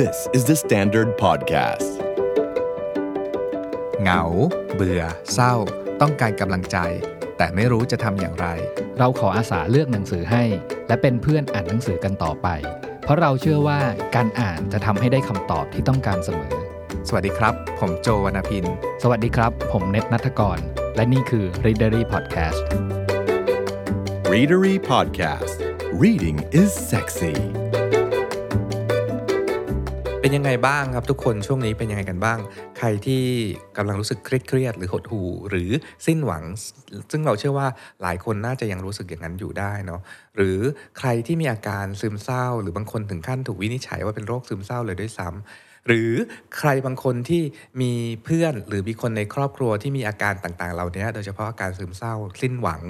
This is the Standard Podcast. เหงา เบื่อ เศร้า ต้องการกำลังใจ แต่ไม่รู้จะทำอย่างไร เราขออาสาเลือกหนังสือให้ และเป็นเพื่อนอ่านหนังสือกันต่อไป เพราะเราเชื่อว่าการอ่านจะทำให้ได้คำตอบที่ต้องการเสมอ สวัสดีครับ ผมโจวรรณพิน สวัสดีครับ ผมเน็ตนัทกร และนี่คือ Readery Podcast Readery Podcast. Reading is sexy. เป็นยังไงบ้างครับทุกคนช่วงนี้เป็นยังไงกันบ้าง ใครที่กำลังรู้สึกเครียดหรือหดหู่หรือสิ้นหวัง ซึ่งเราเชื่อว่าหลายคนน่าจะยังรู้สึกอย่างนั้นอยู่ได้เนาะหรือใครที่มีอาการซึมเศร้า หรือบางคนถึงขั้นถูกวินิจฉัยว่าเป็นโรคซึมเศร้าเลยด้วยซ้ำหรือใครบางคนที่มีเพื่อนหรือมีคนในครอบครัวที่มีอาการต่างๆ เหล่านี้โดยเฉพาะอาการซึมเศร้า สิ้นหวัง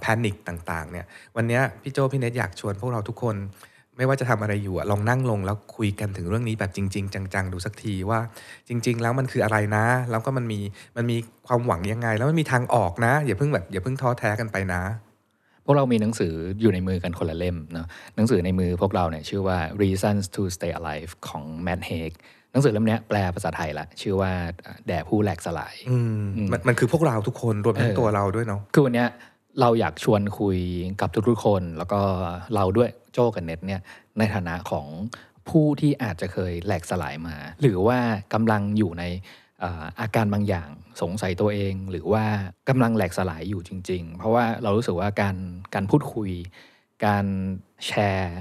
แพนิคต่างๆเนี่ยวันนี้พี่โจพี่เนทอยากชวนพวกเราทุกคน ไม่ว่าจะทำอะไรอยู่อะลองนั่งลงแล้วคุยกันถึงเรื่องนี้แบบจริง ๆ จังๆ ดูสักทีว่าจริง ๆ แล้วมันคืออะไรนะ แล้วก็มันมีมันมีความหวังยังไง แล้วมันมีทางออกนะ อย่าเพิ่งแบบอย่าเพิ่งท้อแท้กันไปนะ พวกเรามีหนังสืออยู่ในมือกันคนละเล่มเนาะหนังสือในมือพวกเราเนี่ยชื่อว่า Reasons to Stay Alive ของ Matt Haig หนังสือเล่มเนี้ยแปลภาษาไทยละชื่อว่าแด่ผู้แหลกสลายอืมมันมันคือพวกเราทุกคนรวมทั้งเออตัวเราด้วยเนาะคือวันเนี้ย เราอยากชวนคุยกับทุกๆคน แล้วก็เราด้วยโจ้กับเน็ตเนี่ยในฐานะของผู้ที่อาจจะเคยแหลกสลายมา หรือว่ากำลังอยู่ในอาการบางอย่างสงสัยตัวเอง หรือว่ากำลังแหลกสลายอยู่จริง ๆ เพราะว่าเรารู้สึกว่าการการพูดคุย การแชร์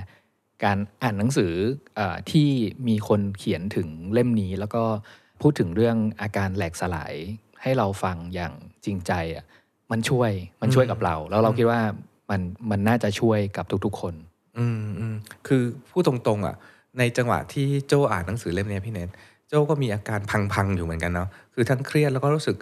การอ่านหนังสืออที่มีคนเขียนถึงเล่มนี้ แล้วก็พูดถึงเรื่องอาการแหลกสลายให้เราฟังอย่างจริงใจอะ มันช่วยมันช่วยกับเรา แล้วเราคิดว่ามันมันน่าจะช่วยกับทุกๆคน อืมอืมคือพูดตรงๆ อะ ในจังหวะที่โจอ่านหนังสือเล่มเนี้ยพี่เนทโจก็มีอาการพังๆอยู่เหมือนกันเนาะคือทั้งเครียดแล้วก็รู้สึก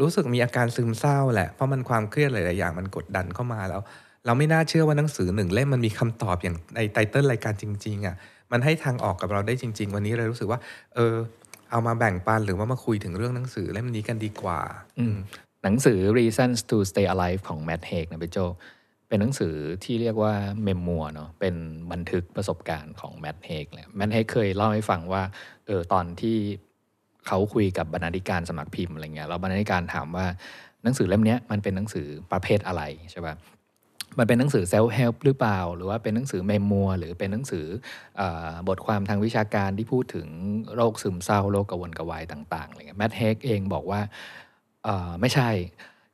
รู้สึกมีอาการซึมเศร้าแหละเพราะมันความเครียดหลายๆอย่างมันกดดันเข้ามาแล้ว เราไม่น่าเชื่อว่าหนังสือหนึ่งเล่มมันมีคำตอบอย่างในไตเติ้ลรายการจริงๆอะมันให้ทางออกกับเราได้จริง ๆ วันนี้เลยรู้สึกว่า เออเอามาแบ่งปันหรือว่ามาคุยถึงเรื่องหนังสือเล่มนี้กันดีกว่า อืม หนังสือ Reasons to Stay Alive ของ Matt Haig นะพี่โจ เป็นหนังสือที่เรียกว่าเมมมัวเนาะเป็นบันทึกประสบการณ์ของ Matt Haig เลย Matt Haig เคยเล่าให้ฟังว่าเออตอนที่เขาคุยกับบรรณาธิการสำนักพิมพ์อะไรเงี้ยแล้วบรรณาธิการถามว่าหนังสือเล่มนี้มันเป็นหนังสือประเภทอะไรใช่ปะมันเป็นหนังสือ self help หรือเปล่า หรือว่าเป็นหนังสือเมมมัวหรือเป็นหนังสืออบทความทางวิชาการที่พูดถึงโรคซึมเศร้าโรคกระวนกระวายต่างๆอะไรเงี้ย Matt Haig เองบอกว่า ไม่ใช่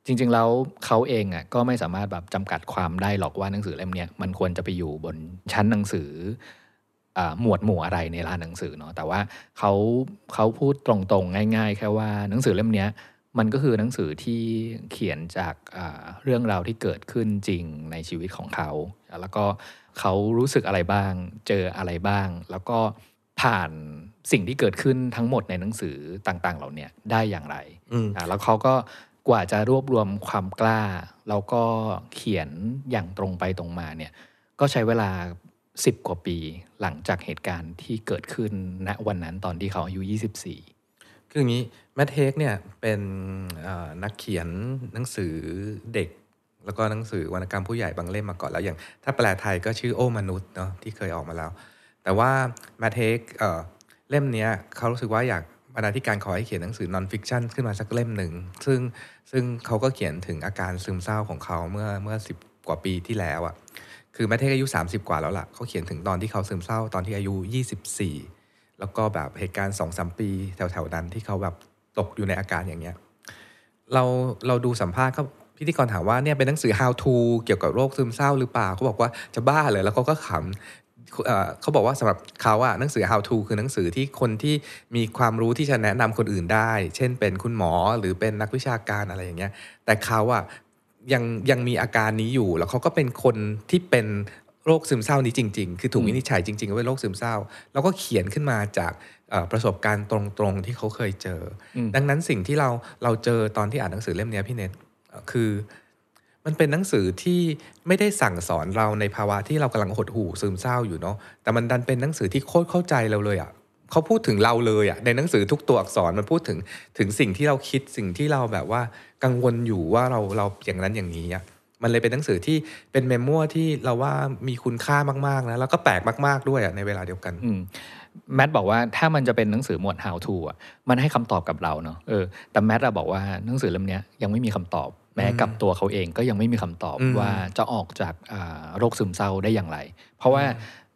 จริง ๆ แล้วเขาเองอะก็ไม่สามารถแบบจำกัดความได้หรอกว่าหนังสือเล่มเนี้ยมันควรจะไปอยู่บนชั้นหนังสืออหมวดหมู่อะไรในร้านหนังสือเนาะแต่ว่าเขาเขาพูดตรงๆ ง่าย ๆ แค่ว่าหนังสือเล่มนี้มันก็คือหนังสือที่เขียนจากเรื่องราวที่เกิดขึ้นจริงในชีวิตของเขา แล้วก็เขารู้สึกอะไรบ้าง เจออะไรบ้าง แล้วก็ผ่าน สิ่งที่เกิดขึ้นทั้งหมดในหนังสือต่างๆ เหล่าเนี้ยได้อย่างไรอืมอ่าแล้วเขาก็กว่าจะรวบรวมความกล้า แล้วก็เขียนอย่างตรงไปตรงมาเนี่ยก็ใช้เวลา 10 กว่าปีหลังจากเหตุการณ์ที่เกิดขึ้นณวันนั้นตอนที่เขาอายุ 24 คืออย่างนี้แมทเฮกเนี่ยเป็นเอ่อนักเขียนหนังสือเด็ก แล้วก็หนังสือวรรณกรรมผู้ใหญ่บางเล่มมาก่อนแล้วอย่าง ถ้าแปลไทยก็ชื่อโอ้มนุษย์เนาะที่เคยออกมาแล้ว แต่ว่าแมทเฮก เล่มนี้เขารู้สึกว่าอยากบรรณาธิการขอให้เขียนหนังสือ nonfiction ขึ้นมาสักเล่มหนึ่ง ซึ่งซึ่งเขาก็เขียนถึงอาการซึมเศร้าของเขาเมื่อเมื่อสิบกว่าปีที่แล้วอะ่ะคือแมทเทกอายุ 30 กว่าแล้วล่ะเขาเขียนถึงตอนที่เขาซึมเศร้าตอนที่อายุ 24 แล้วก็แบบเหตุการณ์สองสามปีแถวๆนั้นที่เขาแบบตกอยู่ในอาการอย่างเงี้ยเราเราดูสัมภาษณ์เขาพิธีกรถามว่าเนี่ยเป็นหนังสือ how to เกี่ยวกับโรคซึมเศร้าหรือเปล่าเขาบอกว่าจะบ้าเลยแล้วเขาก็ขำ เอ่อเขาบอกว่าสำหรับเขาอะหนังสือ how to คือหนังสือที่คนที่มีความรู้ที่จะแนะนำคนอื่นได้ เช่นเป็นคุณหมอหรือเป็นนักวิชาการอะไรอย่างเงี้ย แต่เขาอะยังยังมีอาการนี้อยู่ แล้วเขาก็เป็นคนที่เป็นโรคซึมเศร้านี้จริง ๆ คือถูกวินิจฉัยจริงๆว่าเป็นโรคซึมเศร้า แล้วก็เขียนขึ้นมาจากเอ่อประสบการณ์ตรงๆที่เขาเคยเจออมดังนั้นสิ่งที่เราเราเจอตอนที่อ่านหนังสือเล่มเนี้ยพี่เนทเอ่อคือ มันเป็นหนังสือที่ไม่ได้สั่งสอนเราในภาวะที่เรากำลังหดหู่ซึมเศร้าอยู่เนาะแต่มันดันเป็นหนังสือที่โคตรเข้าใจเราเลยอะ่ะเขาพูดถึงเราเลยอะ่ะในหนังสือทุกตัวอักษรมันพูดถึงถึงสิ่งที่เราคิดสิ่งที่เราแบบว่ากังวลอยู่ว่าเราเราอย่างนั้นอย่างนี้อะมันเลยเป็นหนังสือที่เป็นเมมโมที่เราว่ามีคุณค่ามากๆนะแล้วก็แปลกมาก ๆด้วยอะในเวลาเดียวกันแมทบอกว่าถ้ามันจะเป็นหนังสือหมวด how to อะมันให้คำตอบกับเราเนาะเออแต่แมทอะบอกว่าหนังสือเล่มเนี้ยยังไม่มีคำตอบ แม้กับตัวเขาเองก็ยังไม่มีคำตอบอืมว่าจะออกจากอ่าโรคซึมเศร้าได้อย่างไร เพราะว่า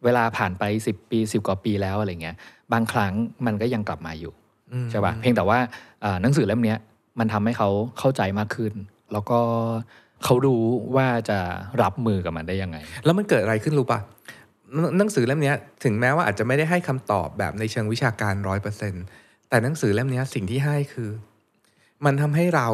เวลาผ่านไป 10 ปี 10 กว่าปีแล้วอะไรเงี้ยบางครั้งมันก็ยังกลับมาอยู่อืมใช่ป่ะเพียงแต่ว่าอ่าหนังสือเล่มเนี้ยมันทำให้เขาเข้าใจมากขึ้น แล้วก็เขารู้ว่าจะรับมือกับมันได้ยังไง แล้วมันเกิดอะไรขึ้นรู้ปะหนังหนังสือเล่มเนี้ยถึงแม้ว่าอาจจะไม่ได้ให้คำตอบแบบในเชิงวิชาการร้อยเปอร์เซ็นแต่หนังสือเล่มเนี้ยสิ่งที่ให้คือ มันทำให้เรา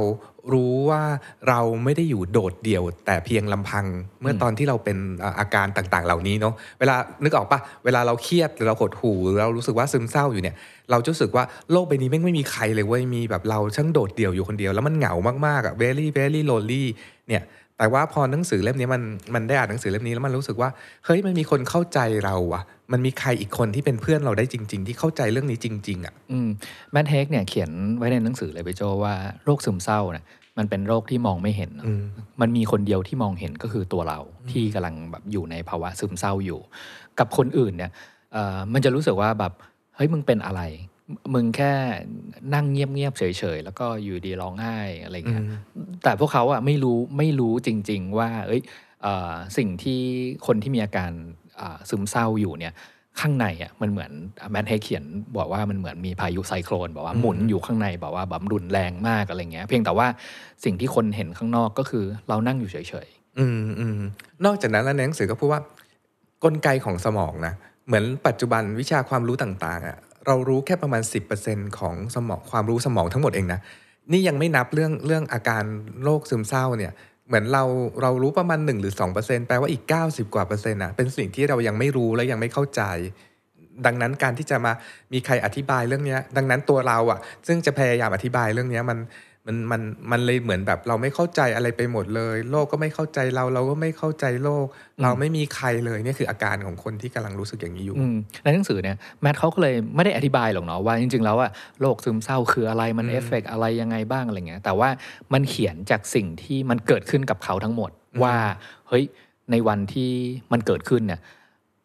รู้ว่าเราไม่ได้อยู่โดดเดี่ยว แต่เพียงลำพังเมื่อตอนที่เราเป็นอ่าอาการต่างๆ เหล่านี้เนาะเวลานึกออกปะเวลาเราเครียดหรือเราหดหู่หรือเรารู้สึกว่าซึมเศร้าอยู่เนี่ย เราจะรู้สึกว่าโลกใบนี้แม่งไม่มีใครเลยเว้ยมีแบบเราช่างโดดเดี่ยวอยู่คนเดียวแล้วมันเหงามากๆอะ very very lonely เนี่ย แต่ว่าพอหนังสือเล่มนี้มันมันได้อ่านหนังสือเล่มนี้แล้วมันรู้สึกว่าเฮ้ยมันมีคนเข้าใจเราอะมันมีใครอีกคนที่เป็นเพื่อนเราได้จริง ๆ ที่เข้าใจเรื่องนี้จริง ๆอะอืมแมทเฮกเนี่ยเขียนไว้ในหนังสือเลยไปโจว่าโรคซึมเศร้าเนี่ยมันเป็นโรคที่มองไม่เห็นเนอะอืมมันมีคนเดียวที่มองเห็นก็คือตัวเราที่กำลังแบบอยู่ในภาวะซึมเศร้าอยู่ กับคนอื่นเนี่ยเอ่อมันจะรู้สึกว่าแบบเฮ้ยมึงเป็นอะไร มึงแค่นั่งเงียบๆเฉยๆ แล้วก็อยู่ดีร้องไห้อะไรเงี้ยแต่พวกเขาอะไม่รู้ไม่รู้จริง ๆ ว่า เอ้ยเอ่อสิ่งที่คนที่มีอาการอ่าซึมเศร้าอยู่เนี่ยข้างในอะมันเหมือนแมทเฮเขียนบอกว่ามันเหมือนมีพายุไซโครนบอกว่าหมุนอยู่ข้างในบอกว่าแบบรุนแรงมากอะไรเงี้ย เพียงแต่ว่าสิ่งที่คนเห็นข้างนอกก็คือเรานั่งอยู่เฉยอืมอืมนอกจากนั้นแล้วในหนังสือก็พูดว่ากลไกของสมองนะเหมือนปัจจุบันวิชาความรู้ต่างๆอะ เรารู้แค่ประมาณ 10%ของสมองความรู้สมองทั้งหมดเองนะนี่ยังไม่นับเรื่องเรื่องอาการโรคซึมเศร้าเนี่ยเหมือนเราเรารู้ประมาณ 1 หรือ 2%แปลว่าอีก 90 กว่าเปอร์เซ็นต์นะเป็นสิ่งที่เรายังไม่รู้และยังไม่เข้าใจ ดังนั้นการที่จะมามีใครอธิบายเรื่องนี้ดังนั้นตัวเราอะ่ะ ซึ่งจะพยายามอธิบายเรื่องนี้มัน มันมันมันเลยเหมือนแบบเราไม่เข้าใจอะไรไปหมดเลย โลกก็ไม่เข้าใจเราเราก็ไม่เข้าใจโลก เราไม่มีใครเลยเนี่ยคืออาการของคนที่กำลังรู้สึกอย่างนี้อยู่ๆอืมในหนังสือเนี่ยแมทเขาก็เลยไม่ได้อธิบายหรอกเนาะว่าจริง ๆ แล้วอะโรคซึมเศร้าคืออะไรมันอืมเอฟเฟกอะไรยังไงบ้างอะไรเงี้ยแต่ว่ามันเขียนจากสิ่งที่มันเกิดขึ้นกับเขาทั้งหมดว่าเฮ้ยในวันที่มันเกิดขึ้นเนี่ย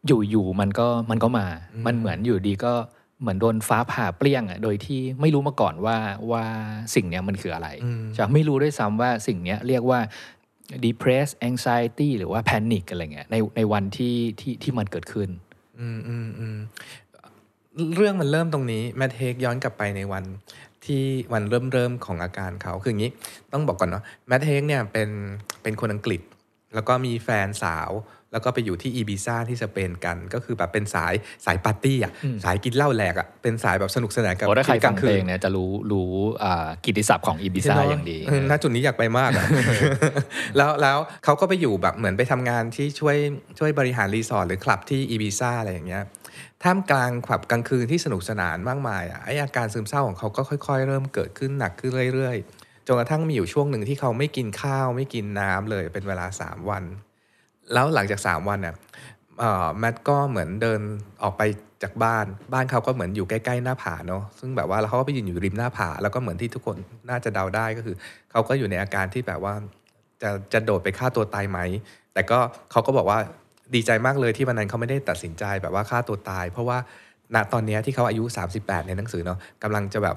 อยู่ๆมันก็มันก็มา มันเหมือนอยู่ดีก็ เหมือนโดนฟ้าผ่าเปรี้ยงอะโดยที่ไม่รู้มาก่อนว่าว่าสิ่งเนี้ยมันคืออะไรอืมจะไม่รู้ด้วยซ้ำว่าสิ่งเนี้ยเรียกว่า depress anxiety หรือว่า panic อะไรเงี้ยในในวันที่ที่ที่มันเกิดขึ้น อืมอืมอืมเรื่องมันเริ่มตรงนี้แมทเฮกย้อนกลับไปในวันที่วันเริ่มเริ่มของอาการเขาคืออย่างนี้ต้องบอกก่อนเนาะแมทเฮกเนี่ยเป็นเป็นคนอังกฤษ แล้วก็มีแฟนสาว แล้วก็ไปอยู่ที่อีบิซาที่สเปนกัน ก็คือแบบเป็นสายสายปาร์ตี้อะสายกินเหล้าแหลกอะเป็นสายแบบสนุกสนานกับโอ้ถ้าใครชีวิตกฟัลางงเพคืลนงเนี่ยจะรู้รู้อ่ากิตติศัพท์ของอีบิซาอย่างดีเออณจุดนี้อยากไปมากอะแล้วแล้วเขาก็ไปอยู่แบบเหมือนไปทำงานที่ช่วยช่วยบริหารรีสอร์ทหรือคลับที่อีบิซาอะไรอย่างเงี้ยท่ามกลางคลับกลางคืนที่สนุกสนานมากมายอะไออาการซึมเศร้าของเขาก็ค่อย ๆ เริ่มเกิดขึ้นหนักขึ้นเรื่อยๆจนกระทั่งมีอยู่ช่วงหนึ่งที่เขาไม่กินข้าวไม่กินน้ำเลยเป็นเวลา 3 วัน แล้วหลังจาก 3 วันเนี่ยเอ่อแมทก็เหมือนเดินออกไปจากบ้าน บ้านเขาก็เหมือนอยู่ใกล้ๆหน้าผาเนาะซึ่งแบบว่าแล้วเขาก็ไปยืนอยู่ริมหน้าผา แล้วก็เหมือนที่ทุกคนน่าจะเดาได้ก็คือ เขาก็อยู่ในอาการที่แบบว่า จะจะโดดไปฆ่าตัวตายไหม แต่ก็เขาก็บอกว่าดีใจมากเลยที่วันนั้นเขาไม่ได้ตัดสินใจแบบว่าฆ่าตัวตาย เพราะว่าณตอนเนี้ยที่เขาอายุ 38 ในหนังสือเนาะกำลังจะแบบ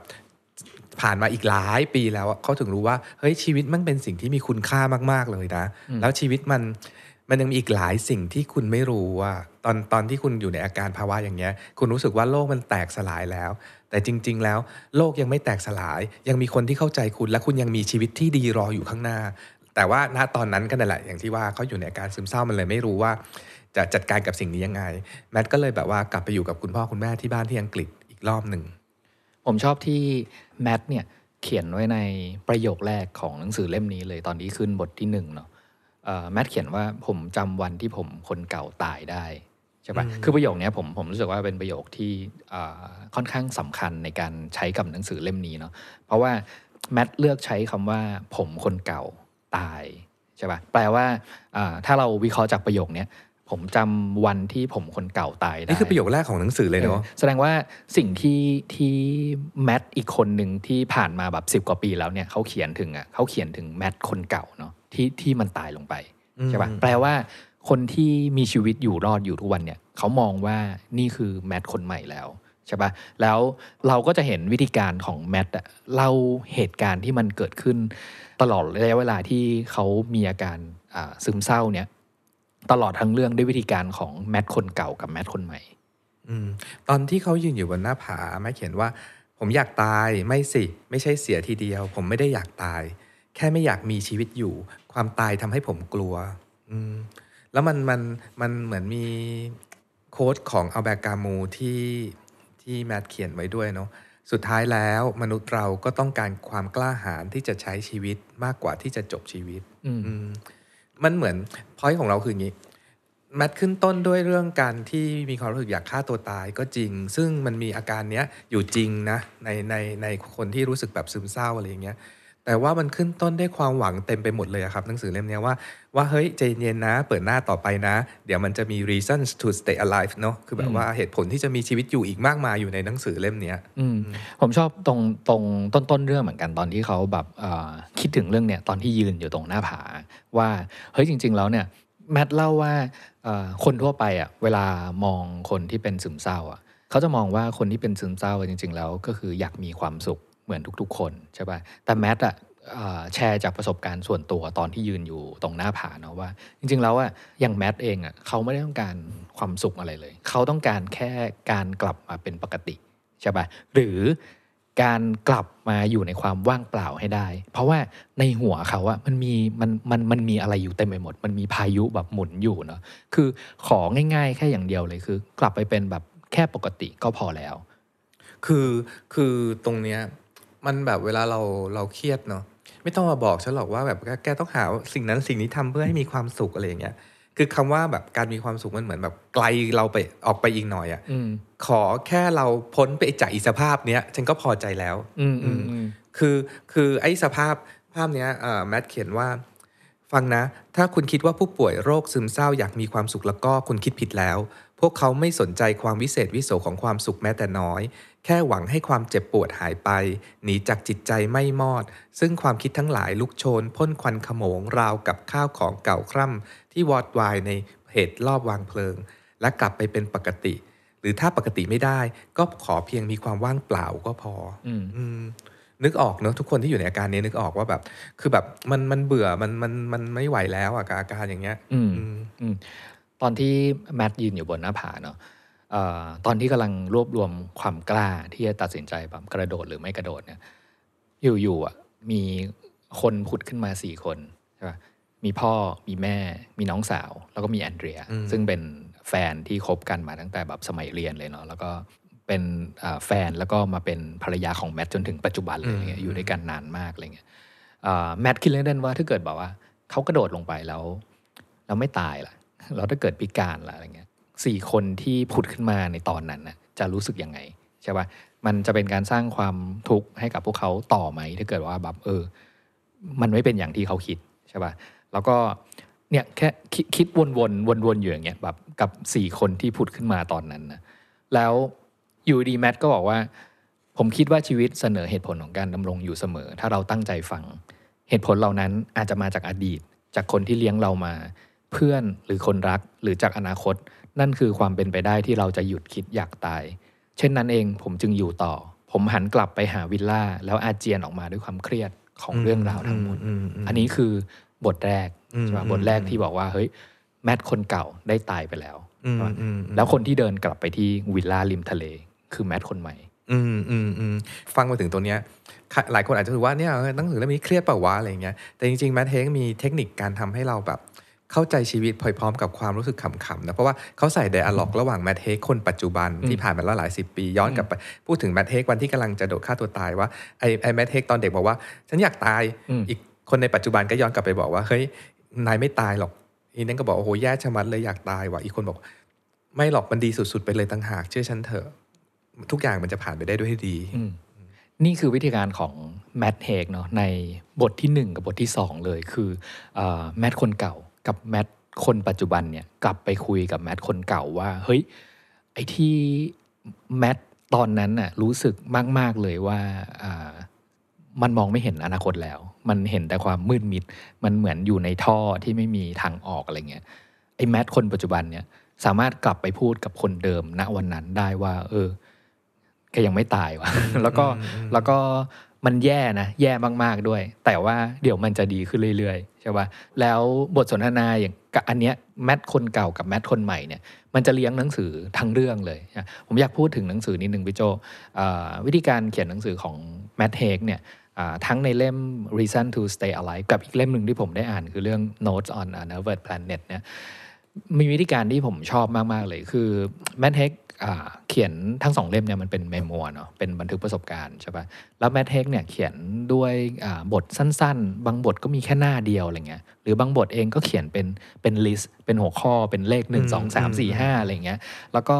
ผ่านมาอีกหลายปีแล้วอะเขาถึงรู้ว่าเฮ้ยชีวิตมันเป็นสิ่งที่มีคุณค่ามาก ๆเลยนะ แล้วชีวิตมัน มันยังมีอีกหลายสิ่งที่คุณไม่รู้ว่าตอนตอนที่คุณอยู่ในอาการภาวะอย่างเงี้ย คุณรู้สึกว่าโลกมันแตกสลายแล้ว แต่จริง ๆ แล้ว โลกยังไม่แตกสลาย ยังมีคนที่เข้าใจคุณและคุณยังมีชีวิตที่ดีรออยู่ข้างหน้า แต่ว่าณตอนนั้นก็นั่นแหละอย่างที่ว่าเขาอยู่ในอาการซึมเศร้ามันเลยไม่รู้ว่า จะจัดการกับสิ่งนี้ยังไงแมทก็เลยแบบว่ากลับไปอยู่กับคุณพ่อคุณแม่ที่บ้านที่อังกฤษอีกรอบหนึ่งผมชอบที่แมทเนี่ยเขียนไว้ในประโยคแรกของหนังสือเล่มนี้เลยตอนที่ขึ้นบทที่หนึ่งเนาะ แมทเขียนว่าผมจำวันที่ผมคนเก่าตายได้ใช่ปะคือประโยคเนี้ยผมผมรู้สึกว่าเป็นประโยคที่อ่าค่อนข้างสำคัญในการใช้กับหนังสือเล่มนี้เนาะเพราะว่าแมทเลือกใช้คำว่าผมคนเก่าตายใช่ปะแปลว่าอ่าถ้าเราวิเคราะห์จากประโยคเนี้ยผมจำวันที่ผมคนเก่าตายได้นี่คือประโยคแรกของหนังสือเลยเนาะออแสดงว่าสิ่งที่ที่แมทอีกคนหนึ่งที่ผ่านมาแบบสิบ10กว่าปีแล้วเนี่ยเขาเขียนถึงอะเขาเขียนถึงแมทคนเก่าเนาะ ที่ที่มันตายลงไปใช่ปะอืมแปลว่าคนที่มีชีวิตอยู่รอดอยู่ทุกวันเนี่ยเขามองว่านี่คือแมทคนใหม่แล้วใช่ปะแล้วเราก็จะเห็นวิธีการของแมทอะเล่าเหตุการณ์ที่มันเกิดขึ้น ตลอดระยะเวลาที่เขามีอาการอ่าซึมเศร้าเนี่ย ตลอดทั้งเรื่องด้วยวิธีการของแมทคนเก่ากับแมทคนใหม่อืมตอนที่เขายืนอยู่บนหน้าผาแม่เขียนว่า ผมอยากตายไม่สิ ไม่ใช่เสียทีเดียว ผมไม่ได้อยากตาย แค่ไม่อยากมีชีวิตอยู่ ความตายทำให้ผมกลัว อืมแล้วมันมันมันเหมือนมีโค้ดของอัลแบร์กามูที่ที่แมทเขียนไว้ด้วยเนาะสุดท้ายแล้วมนุษย์เราก็ต้องการความกล้าหาญที่จะใช้ชีวิตมากกว่าที่จะจบชีวิตอืมอืมมันเหมือนพอยของเราคืออย่างนี้แมทขึ้นต้นด้วยเรื่องการที่มีความรู้สึกอยากฆ่าตัวตายก็จริง ซึ่งมันมีอาการเนี้ยอยู่จริงนะในในในคนที่รู้สึกแบบซึมเศร้าอะไรอย่างเงี้ย แต่ว่ามันขึ้นต้นด้วยความหวังเต็มไปหมดเลยอะครับหนังสือเล่มเนี้ยว่าว่าเฮ้ยใจเย็นนะ เปิดหน้าต่อไปนะ เดี๋ยวมันจะมี reasons to stay alive เนอะคือแบบว่าเหตุผลที่จะมีชีวิตอยู่อีกมากมายอยู่ในหนังสือเล่มเนี้ยอืมผมชอบตรงตรงต้นต้นเรื่องเหมือนกันตอนที่เขาแบบเอ่อคิดถึงเรื่องเนี่ยตอนที่ยืนอยู่ตรงหน้าผา ว่าเฮ้ยจริง ๆ แล้วเนี่ยแมทเล่าว่าเอ่อคนทั่วไปอะเวลามองคนที่เป็นซึมเศร้าอะเขาจะมองว่าคนที่เป็นซึมเศร้าจริง ๆ แล้วก็คืออยากมีความสุข เหมือนทุกๆ คนใช่ป่ะแต่แมทอะแชร์จากประสบการณ์ส่วนตัวตอนที่ยืนอยู่ตรงหน้าผาเนาะว่า จริงๆแล้วอะอย่างแมทเองอะเขาไม่ได้ต้องการความสุขอะไรเลย เขาต้องการแค่การกลับมาเป็นปกติใช่ปะหรือการกลับมาอยู่ในความว่างเปล่าให้ได้ เพราะว่าในหัวเขาอะมันมีมันมันมันมีอะไรอยู่เต็มไปหมด มันมีพายุแบบหมุนอยู่เนาะคือของง่าย ๆ แค่อย่างเดียวเลยคือ กลับไปเป็นแบบแค่ปกติก็พอแล้ว คือคือตรงเนี้ย มันแบบเวลาเราเราเครียดเนาะไม่ต้องมาบอกฉันหรอกว่าแบบแกแกต้องหาสิ่งนั้นสิ่งนี้ทำเพื่อให้มีความสุขอะไรอย่างเงี้ยคือคำว่าแบบการมีความสุขมันเหมือนแบบไกลเราไปออกไปอีกหน่อยอะอืมขอแค่เราพ้นไปจากอีสภาพเนี้ยฉันก็พอใจแล้ว อืมอืมอืมคือคือไอ้สภาพภาพเนี้ยเอ่อแมทเขียนว่า ฟังนะ ถ้าคุณคิดว่าผู้ป่วยโรคซึมเศร้าอยากมีความสุขแล้วก็คุณคิดผิดแล้ว พวกเขาไม่สนใจความวิเศษวิโสของความสุขแม้แต่น้อย แค่หวังให้ความเจ็บปวดหายไป หนีจากจิตใจไม่มอด ซึ่งความคิดทั้งหลายลุกโชนพ่นควันขโมงราวกับข้าวของเก่าคร่ำที่วอดวายในเหตุรอบวางเพลิง และกลับไปเป็นปกติ หรือถ้าปกติไม่ได้ ก็ขอเพียงมีความว่างเปล่าก็พอ อืมอืม นึกออกเนอะทุกคนที่อยู่ในอาการนี้นึกออกว่าแบบ คือแบบมันมันเบื่อมันมันมันไม่ไหวแล้วอะกับอาการอย่างเงี้ยอืมอืมอืมตอนที่แมทยืนอยู่บนหน้าผาเนาะเอ่อตอนที่กำลังรวบรวมความกล้าที่จะตัดสินใจแบบกระโดดหรือไม่กระโดดเนี่ย อยู่ๆอะมีคนผุดขึ้นมาสี่คนใช่ปะมีพ่อมีแม่ มีน้องสาว แล้วก็มีแอนเดรียอืมซึ่งเป็นแฟนที่คบกันมาตั้งแต่แบบสมัยเรียนเลยเนาะแล้วก็ เป็นอ่าแฟนแล้วก็มาเป็นภรรยาของแมทจนถึงปัจจุบันเลยอะไรเงี้ยอยู่ด้วยกันนานมากอะไรเงี้ยอ่าแมทคิดเล่นๆว่าถ้าเกิดบอกว่าเขากระโดดลงไปแล้วเราไม่ตายล่ะแล้วถ้าเกิดพิการล่ะอะไรเงี้ยสี่คนที่ผุดขึ้นมาในตอนนั้นน่ะจะรู้สึกยังไงใช่ปะมันจะเป็นการสร้างความทุกข์ให้กับพวกเขาต่อไหมถ้าเกิดว่าแบบเออ มันไม่เป็นอย่างที่เขาคิดใช่ปะแล้วก็เนี่ยแค่คิดคิดวนๆวนๆอยู่อย่างเงี้ยแบบกับสี่คนที่ผุดขึ้นมาตอนนั้นนะแล้ว อยู่ดีแมทก็บอกว่า ผมคิดว่าชีวิตเสนอเหตุผลของการดำรงอยู่เสมอ ถ้าเราตั้งใจฟัง เหตุผลเหล่านั้นอาจจะมาจากอดีต จากคนที่เลี้ยงเรามา เพื่อนหรือคนรักหรือจากอนาคต นั่นคือความเป็นไปได้ที่เราจะหยุดคิดอยากตาย เช่นนั้นเองผมจึงอยู่ต่อ ผมหันกลับไปหาวิลล่าแล้วอาเจียนออกมาด้วยความเครียดของเรื่องราวทั้งหมดอืมอืมอันนี้คือบทแรกอืมใช่ไหมอืมบทแรกที่บอกว่าเฮ้ยแมทคนเก่าได้ตายไปแล้วอืมใช่ไหมอืมแล้วคนที่เดินกลับไปที่วิลล่าริมทะเล คือแมทคนใหม่ อืมอืมอืมฟังมาถึงตัวเนี้ยค่ะหลายคนอาจจะรู้ว่าเนี่ยเออหนังสือเล่มนี้เครียดเปล่าวะอะไรอย่างเงี้ยแต่จริงๆแมทเฮกมีเทคนิคการทำให้เราแบบเข้าใจชีวิตพร้อมกับความรู้สึกขำๆนะเพราะว่าเขาใส่ dialogue ระหว่างแมทเฮกคนปัจจุบันที่ผ่านมาแล้วหลายสิบปีย้อนกลับไป พูดถึงแมทเฮกวันที่กำลังจะโดดฆ่าตัวตายว่าไอ้ไอ้แมทเฮกตอนเด็กบอกว่า ฉันอยากตายอืมอีกคนในปัจจุบันก็ย้อนกลับไปบอกว่าเฮ้ยนายไม่ตายหรอกอีนั่นก็บอกโอ้โหแย่ชะมัดเลยอยากตายว่ะอีกคนบอก ไม่หรอกมันดีสุดๆไปเลยต่างหากเชื่อฉันเถอะ ทุกอย่างมันจะผ่านไปได้ด้วยดี นี่คือวิธีการของแมทเฮกเนาะในบทที่ 1 กับบทที่ 2 เลยคือแมทคนเก่ากับแมทคนปัจจุบันเนี่ยกลับไปคุยกับแมทคนเก่าว่า เฮ้ย ไอ้ที่แมทตอนนั้นน่ะรู้สึกมาก ๆ เลยว่าอ่ามันมองไม่เห็นอนาคตแล้ว มันเห็นแต่ความมืดมิด มันเหมือนอยู่ในท่อที่ไม่มีทางออกอะไรเงี้ยไอ้แมทคนปัจจุบันเนี่ยสามารถกลับไปพูดกับคนเดิมณวันนั้นได้ว่า เออ แกยังไม่ตายวะแล้วก็แล้วก็มันแย่นะแย่มากๆด้วย แต่ว่าเดี๋ยวมันจะดีขึ้นเรื่อยๆใช่ป่ะแล้วบทสนทนาอย่างกับอันเนี้ยแมทคนเก่ากับแมทคนใหม่เนี่ยมันจะเลี้ยงหนังสือทั้งเรื่องเลยนะผมอยากพูดถึงหนังสือนิดหนึ่งพี่โจอ่าวิธีการเขียนหนังสือของแมทเฮกเนี่ยอ่าทั้งในเล่ม Reason to Stay Alive กับอีกเล่มหนึ่งที่ผมได้อ่านคือเรื่อง Notes on a Nervous Planet เนี่ยมีวิธีการที่ผมชอบมาก ๆ เลยคือแมทเฮก เขียนทั้งสองเล่มเนี่ยมันเป็น memoir เนาะเป็นบันทึกประสบการณ์ใช่ปะแล้วแมทเฮกเนี่ยเขียนด้วยบทสั้น ๆ บางบทก็มีแค่หน้าเดียวอะไรเงี้ย หรือบางบทเองก็เขียนเป็นเป็น list เป็นหัวข้อเป็นเลข 1 2 3 4 5 อะไรเงี้ยแล้วก็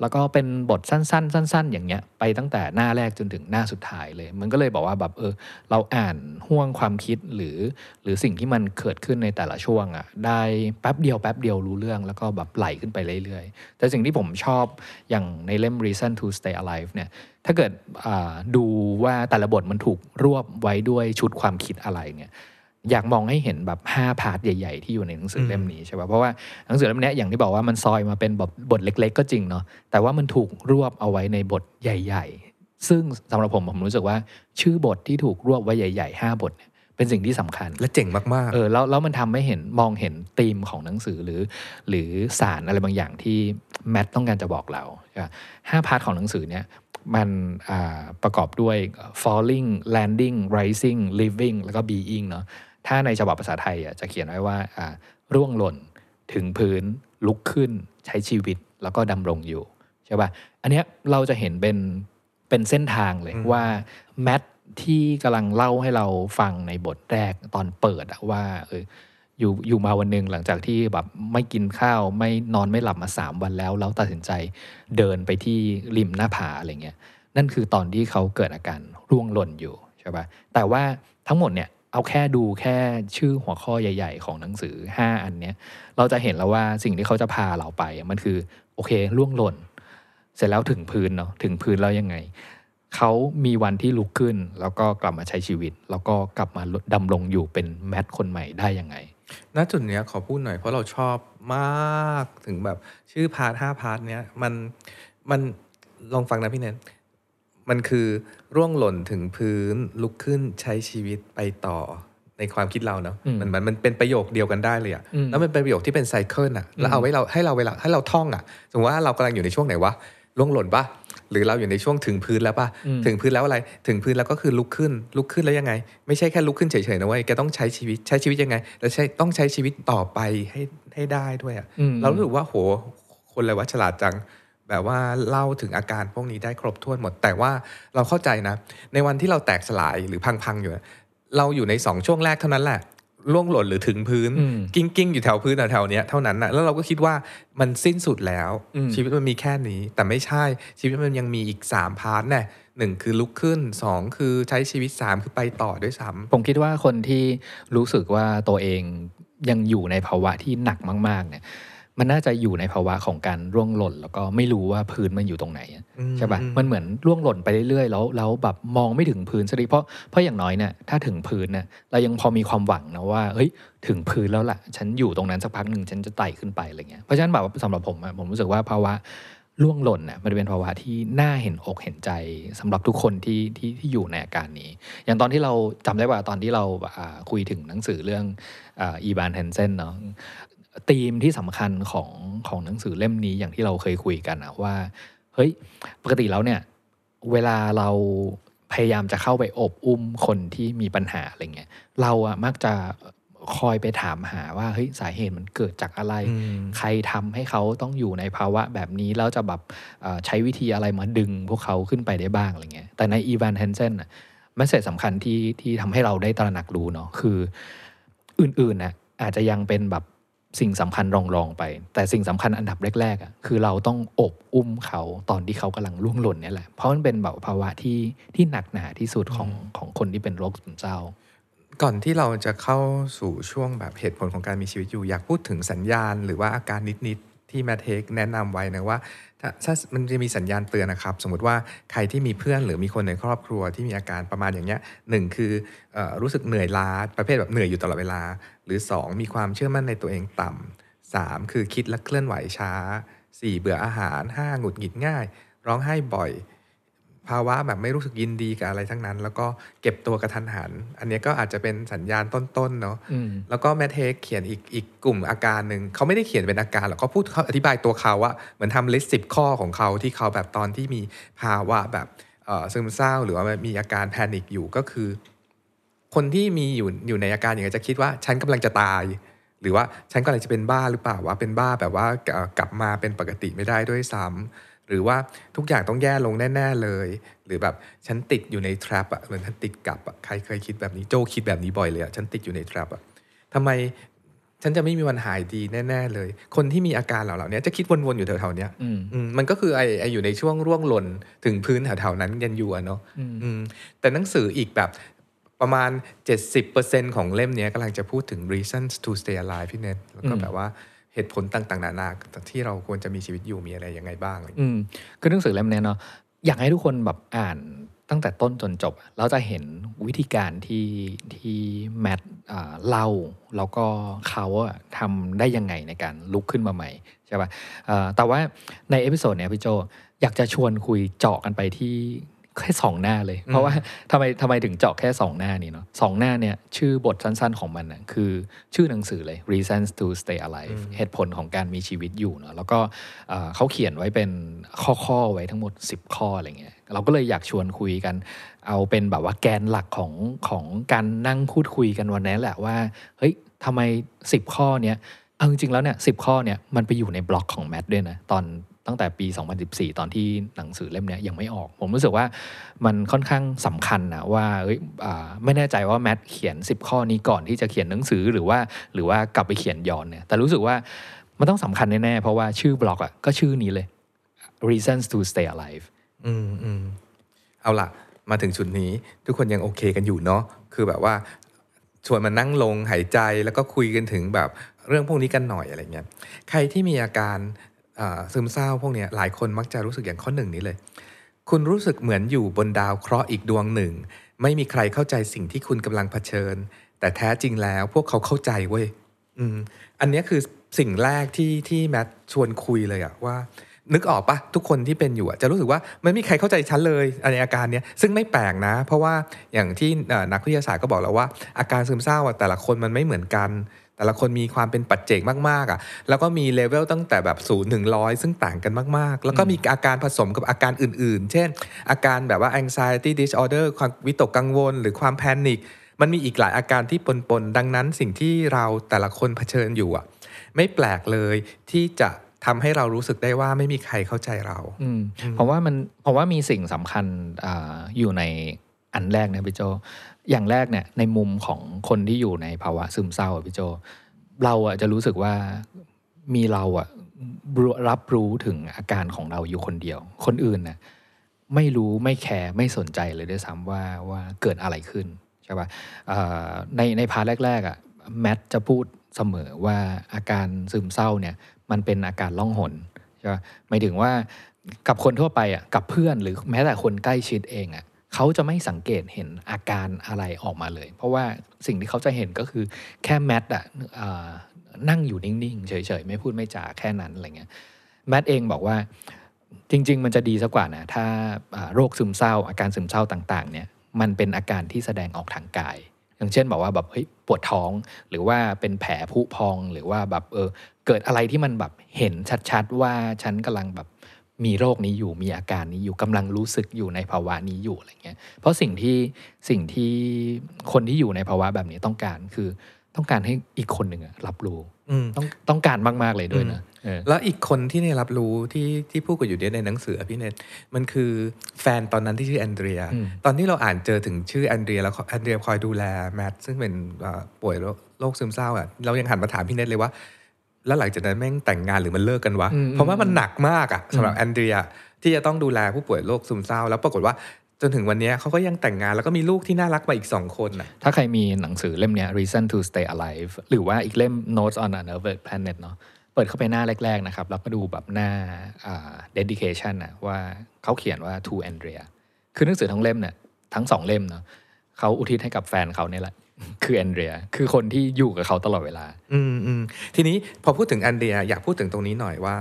แล้วก็เป็นบทสั้น ๆ สั้น ๆ อย่างเงี้ยไปตั้งแต่หน้าแรกจนถึงหน้าสุดท้ายเลย มันก็เลยบอกว่าแบบเออเราอ่านห้วงความคิดหรือ หรือสิ่งที่มันเกิดขึ้นในแต่ละช่วงอะ่ะได้แป๊บเดียวแป๊บเดียวรู้เรื่องแล้วก็แบบไหลขึ้นไปเรื่อยๆ แต่สิ่งที่ผมชอบอย่างในเล่ม Reasons to Stay Alive เนี่ยถ้าเกิดอ่าดูว่าแต่ละบทมันถูกรวบไว้ด้วยชุดความคิดอะไรเนี่ย อยากมองให้เห็นแบบ5 part ใหญ่ ๆ ที่อยู่ในหนังสือเล่มนี้ใช่ป่ะเพราะว่าหนังสือเล่มนี้อย่างที่บอกว่ามันซอยมาเป็นบทบทเล็ก ๆ ก็จริงเนาะแต่ว่ามันถูกรวบเอาไว้ในบทใหญ่ ๆ ซึ่งสำหรับผมผมรู้สึกว่า ชื่อบทที่ถูกรวบไว้ใหญ่ ๆ 5 บทเนี่ยเป็นสิ่งที่สำคัญและเจ๋งมากเออแล้วแล้วมันทำให้เห็นมองเห็นธีมของหนังสือหรือ หรือสารอะไรบางอย่างที่แมทต้องการจะบอกเราห้า part ของหนังสือเนี่ยมันอ่าประกอบด้วย falling landing rising living แล้วก็ being เนาะ ถ้าในฉบับภาษาไทยอะจะเขียนไว้ว่าอ่าร่วงหล่นถึงพื้นลุกขึ้นใช้ชีวิตแล้วก็ดำรงอยู่ใช่ป่ะอันเนี้ยเราจะเห็นเป็นเป็นเส้นทางเลยว่าแมทที่กำลังเล่าให้เราฟังในบทแรกตอนเปิดอะว่าเอออยู่อยู่มาวันหนึ่งหลังจากที่แบบไม่กินข้าวไม่นอนไม่หลับมาสามวันแล้ว แล้วตัดสินใจเดินไปที่ริมหน้าผาอะไรเงี้ยนั่นคือตอนที่เขาเกิดอาการร่วงหล่นอยู่ใช่ปะแต่ว่าทั้งหมดเนี่ย เอาแค่ดูแค่ชื่อหัวข้อใหญ่ ๆ ของหนังสือ 5 อันเนี้ยเราจะเห็นแล้วว่าสิ่งที่เขาจะพาเราไปมันคือโอเคร่วงหล่น เสร็จแล้วถึงพื้นเนาะถึงพื้นแล้วยังไงเขามีวันที่ลุกขึ้น แล้วก็กลับมาใช้ชีวิต แล้วก็กลับมาดำรงอยู่เป็นแมทคนใหม่ได้ยังไงณจุดเนี้ยขอพูดหน่อยเพราะเราชอบมากถึงแบบชื่อ part ห้า part เนี้ยมันมันลองฟังนะพี่เนน มันคือร่วงหล่นถึงพื้นลุกขึ้นใช้ชีวิตไปต่อในความคิดเราเนาะอืมมันมันมันเป็นประโยคเดียวกันได้เลยอะอืมแล้วมันเป็นประโยคที่เป็นไซเคิลอะแล้วเอาไว้เราให้เราเวลาให้เราท่องอะสมมติว่าเรากำลังอยู่ในช่วงไหนวะร่วงหล่นปะหรือเราอยู่ในช่วงถึงพื้นแล้วปะอืมถึงพื้นแล้วอะไร ถึงพื้นแล้วก็คือลุกขึ้น ลุกขึ้นแล้วยังไง ไม่ใช่แค่ลุกขึ้นเฉยๆนะเว้ยแกต้องใช้ชีวิตใช้ชีวิตยังไง แล้วใช้ต้องใช้ชีวิตต่อไปให้ให้ได้ด้วยอะอืมเรารู้สึกว่าโหคนอะไรวะฉลาดจัง แบบว่าเล่าถึงอาการพวกนี้ได้ครบถ้วนหมด แต่ว่าเราเข้าใจนะ ในวันที่เราแตกสลายหรือพังๆอยู่อะเราอยู่ในสองช่วงแรกเท่านั้นแหละร่วงหล่นหรือถึงพื้นอืมกลิ้งกลิ้งๆอยู่แถวพื้นแถวๆเนี้ยเท่านั้นนะแล้วเราก็คิดว่ามันสิ้นสุดแล้วอืมชีวิตมันมีแค่นี้ แต่ไม่ใช่ชีวิตมันยังมีอีกสาม part แน่ะหนึ่งคือลุกขึ้นสองคือใช้ชีวิตสามคือไปต่อด้วยซ้ำผมคิดว่าคนที่รู้สึกว่าตัวเองยังอยู่ในภาวะที่หนักมาก ๆ เนี่ย มันน่าจะอยู่ในภาวะของการร่วงหล่น แล้วก็ไม่รู้ว่าพื้นมันอยู่ตรงไหนอะอืมใช่ปะอืมมันเหมือนร่วงหล่นไปเรื่อยๆแล้วแล้วแบบมองไม่ถึงพื้นสักทีเพราะเพราะอย่างน้อยเนี่ยถ้าถึงพื้นเนี่ยเรายังพอมีความหวังนะว่าเฮ้ยถึงพื้นแล้วล่ะ ฉันอยู่ตรงนั้นสักพักหนึ่งฉันจะไต่ขึ้นไปอะไรเงี้ยเพราะฉะนั้นแบบสำหรับผมอะผมรู้สึกว่าภาวะร่วงหล่นน่ะมันเป็นภาวะที่น่าเห็นอกเห็นใจสำหรับทุกคนที่ที่ที่อยู่ในอาการนี้ อย่างตอนที่เราจำได้ว่าตอนที่เราอ่าคุยถึงหนังสือเรื่องอีบานเฮนเซนเนาะ ธีมที่สำคัญของของหนังสือเล่มนี้อย่างที่เราเคยคุยกันนะว่าเฮ้ยปกติแล้วเนี่ยเวลาเราพยายามจะเข้าไปอบอุ้มคนที่มีปัญหาอะไรเงี้ยเราอะมักจะคอยไปถามหาว่าเฮ้ยสาเหตุมันเกิดจากอะไรอืมใครทำให้เขาต้องอยู่ในภาวะแบบนี้ แล้วจะแบบเอ่อใช้วิธีอะไรมาดึงพวกเขาขึ้นไปได้บ้างอะไรเงี้ยแต่ในอีวานเฮนเซนน่ะแมสเซจสำคัญที่ที่ทำให้เราได้ตระหนักรู้เนาะคืออื่นๆน่ะอาจจะยังเป็นแบบ สิ่งสำคัญรองๆไป แต่สิ่งสำคัญอันดับแรกๆอะคือเราต้องอบอุ้มเขาตอนที่เขากำลังล่วงหล่นเนี่ยแหละเพราะมันเป็นแบบภาวะที่ที่หนักหนาที่สุดของของคนที่เป็นโรคซึมเศร้า ก่อนที่เราจะเข้าสู่ช่วงแบบเหตุผลของการมีชีวิตอยู่ อยากพูดถึงสัญญาณ หรือว่าอาการนิดๆที่แมทเทคแนะนำไว้นะว่า ถ้าถ้ามันจะมีสัญญาณเตือนนะครับ สมมติว่าใครที่มีเพื่อนหรือมีคนในครอบครัวที่มีอาการประมาณอย่างเงี้ยหนึ่งคืออรู้สึกเหนื่อยล้าประเภทแบบเหนื่อยอยู่ตลอดเวลา หรือ 2 มีความเชื่อมั่นในตัวเองต่ำ3คือคิดและเคลื่อนไหวช้า 4 เบื่ออาหาร 5 หงุดหงิดง่าย ร้องไห้บ่อย ภาวะแบบไม่รู้สึกยินดีกับอะไรทั้งนั้น แล้วก็เก็บตัวกระทันหัน อันนี้ก็อาจจะเป็นสัญญาณต้นๆเนาะอืมแล้วก็แมทเทคเขียนอีกอีกกลุ่มอาการหนึ่งเขาไม่ได้เขียนเป็นอาการหรอกเขาพูดเขาอธิบายตัวเขาว่าเหมือนทำลิสต์สิบข้อของเขาที่เขาแบบตอนที่มีภาวะแบบเอ่อซึมเศร้าหรือว่ามีอาการแพนิคอยู่ก็คือ คนที่มีอยู่อยู่ในอาการอย่างนี้ยจะคิดว่าฉันกำลังจะตาย หรือว่าฉันกำลังจะเป็นบ้าหรือเปล่าว่าเป็นบ้าแบบว่าเอ่อกลับมาเป็นปกติไม่ได้ด้วยซ้ำ หรือว่าทุกอย่างต้องแย่ลงแน่ๆเลย หรือแบบฉันติดอยู่ในทรัพอะเหมือนฉันติดกับอะใครเคยคิดแบบนี้โจคิดแบบนี้บ่อยเลยอะฉันติดอยู่ในทรัพอะทำไมฉันจะไม่มีวันหายดีแน่ ๆ เลย คนที่มีอาการเหล่านี้จะคิดวนๆอยู่แถวๆเนี้ยอืมอืมมันก็คือไอ้ไอ้อยู่ในช่วงร่วงหล่นถึงพื้นแถวๆนั้นกันอยู่อะเนาะอืมอืมแต่หนังสืออีกแบบประมาณ 70%ของเล่มเนี้ยกำลังจะพูดถึง reasons to stay alive พี่เนทแล้วก็อืมแบบว่า เหตุผลต่างๆ นานาที่เราควรจะมีชีวิตอยู่มีอะไรยังไงบ้างเลยอืมคือหนังสือเล่มนี้เนาะอยากให้ทุกคนแบบอ่านตั้งแต่ต้นจนจบ เราจะเห็นวิธีการที่ที่แมทเล่าแล้วก็เขาทำได้ยังไงในการลุกขึ้นมาใหม่ใช่ปะ่ะแต่ว่าใน episode เนี้ยพี่โจอยากจะชวนคุยเจาะกันไปที่ แค่สองหน้าเลย เพราะว่าทำไมทำไมถึงเจาะแค่สองหน้านี้เนาะสองหน้าเนี่ยชื่อบทสั้นๆของมันนะคือชื่อหนังสือเลย reasons to stay alive เหตุผลของการมีชีวิตอยู่เนาะแล้วก็เอ่อเขาเขียนไว้เป็นข้อๆไว้ทั้งหมด 10 ข้ออะไรเงี้ยเราก็เลยอยากชวนคุยกัน เอาเป็นแบบว่าแกนหลักของของการนั่งพูดคุยกันวันนี้แหละว่าเฮ้ยทำไม 10 ข้อเนี้ยเอาจริงๆแล้วเนี่ยสิข้อเนี่ยมันไปอยู่ในบล็อกของแมทด้วยนะตอน ตั้งแต่ปี 2014 ตอนที่หนังสือเล่มนี้ยังไม่ออก ผมรู้สึกว่ามันค่อนข้างสำคัญนะว่าเอ้ยอไม่แน่ใจว่าแมทเขียน 10 ข้อนี้ก่อนที่จะเขียนหนังสือหรือว่าหรือว่ากลับไปเขียนย้อนเนี่ยแต่รู้สึกว่ามันต้องสำคัญแน่ๆ เพราะว่าชื่อบล็อกอะก็ชื่อนี้เลย reasons to stay alive อืมอืมเอาล่ะมาถึงจุดนี้ทุกคนยังโอเคกันอยู่เนาะคือแบบว่าชวนมานั่งลงหายใจแล้วก็คุยกันถึงแบบเรื่องพวกนี้กันหน่อยอะไรเงี้ย ใครที่มีอาการ ซึมเศร้าพวกนี้หลายคนมักจะรู้สึกอย่างข้อหนึ่งนี้เลย คุณรู้สึกเหมือนอยู่บนดาวเคราะห์อีกดวงหนึ่ง ไม่มีใครเข้าใจสิ่งที่คุณกำลังเผชิญ แต่แท้จริงแล้วพวกเขาเข้าใจเว้ยอืมอันนี้คือสิ่งแรกที่ที่แมทชวนคุยเลยอะว่า นึกออกปะทุกคนที่เป็นอยู่จะรู้สึกว่าไม่มีใครเข้าใจฉันเลยในอาการเนี้ยซึ่งไม่แปลกนะ เพราะว่าอย่างที่นักวิทยาศาสตร์ก็บอกแล้วว่า อาการซึมเศร้าอะแต่ละคนมันไม่เหมือนกัน แต่ละคนมีความเป็นปัจเจกมากๆอะแล้วก็มีเลเวลตั้งแต่แบบศูนย์ถึงร้อยซึ่งต่างกันมากๆ แล้วก็มีอาการผสมกับอาการอื่นๆ เช่น อาการแบบว่า anxiety disorder ความวิตกกังวล หรือความแพนิคมันมีอีกหลายอาการที่ปนๆ ดังนั้นสิ่งที่เราแต่ละคนเผชิญอยู่อะไม่แปลกเลยที่จะทำให้เรารู้สึกได้ว่าไม่มีใครเข้าใจเราอืมเพราะว่ามันเพราะว่ามีสิ่งสำคัญอาอยู่ในอันแรกนะพี่โจ อย่างแรกเนี่ยในมุมของคนที่อยู่ในภาวะซึมเศร้าพี่โจ เราอะจะรู้สึกว่ามีเราอะร,รับรู้ถึงอาการของเราอยู่คนเดียว คนอื่นน่ะไม่รู้ไม่แคร์ไม่สนใจเลยด้วยซ้ำว่าว่าเกิดอะไรขึ้นใช่ปะ่ะในในพาร์ทแรกๆอะแมทจะพูดเสมอว่าอาการซึมเศร้าเนี่ยมันเป็นอาการล่องหนใช่ปะหมายถึงว่ากับคนทั่วไปอะกับเพื่อนหรือแม้แต่คนใกล้ชิดเองอะ เขาจะไม่สังเกตเห็นอาการอะไรออกมาเลย เพราะว่าสิ่งที่เขาจะเห็นก็คือแค่แมทอะนั่งอยู่นิ่งๆ เฉยๆ ไม่พูดไม่จาแค่นั้นอะไรเงี้ยแมทเองบอกว่าจริง ๆ มันจะดีสักกว่านะถ้าโรคซึมเศร้า อาการซึมเศร้าต่างๆเนี่ยมันเป็นอาการที่แสดงออกทางกาย อย่างเช่นบอกว่าแบบเฮ้ยปวดท้องหรือว่าเป็นแผลผุพองหรือว่าแบบเออเกิดอะไรที่มันแบบเห็นชัดๆ ว่าฉันกำลังแบบ มีโรคนี้อยู่มีอาการนี้อยู่กำลังรู้สึกอยู่ในภาวะนี้อยู่อะไรเงี้ยเพราะสิ่งที่สิ่งที่คนที่อยู่ในภาวะแบบนี้ต้องการคือต้องการให้อีกคนหนึ่งอะรับรู้อืมต้องต้องการมากๆเลยด้วยนะเออแล้วอีกคนที่ได้รับรู้ที่ที่พูดกันอยู่เนี่ยในหนังสืออะพี่เนทมันคือแฟนตอนนั้นที่ชื่อแอนเดรียอืมตอนที่เราอ่านเจอถึงชื่อแอนเดรียแล้วแอนเดรียคอยดูแลแมทซึ่งเป็นเอ่อป่วยโรคโรคซึมเศร้าอะเรายังหันมาถามพี่เนทเลยว่า แล้วหลังจากนั้นแม่งแต่งงานหรือมันเลิกกันวะอืมเพราะว่ามันหนักมากอะสำหรับแอนเดรียที่จะต้องดูแลผู้ป่วยโรคซึมเศร้า แล้วปรากฏว่าจนถึงวันเนี้ยเขาก็ยังแต่งงานแล้วก็มีลูกที่น่ารักมาอีกสองคนอะถ้าใครมีหนังสือเล่มเนี้ย Reason to Stay Alive หรือว่าอีกเล่ม Notes on a Nervous Planet เนาะเปิดเข้าไปหน้าแรก ๆ นะครับ แล้วก็ดูแบบหน้าอ่า dedication นะว่าเขาเขียนว่า to Andrea คือหนังสือทั้งเล่มเนี่ยทั้งสองเล่มเนาะเขาอุทิศให้กับแฟนเขาเนี่ยแหละ คือแอนเดรีย คือคนที่อยู่กับเขาตลอดเวลา อืมอืมทีนี้พอพูดถึงแอนเดรีย อยากพูดถึงตรงนี้หน่อยว่า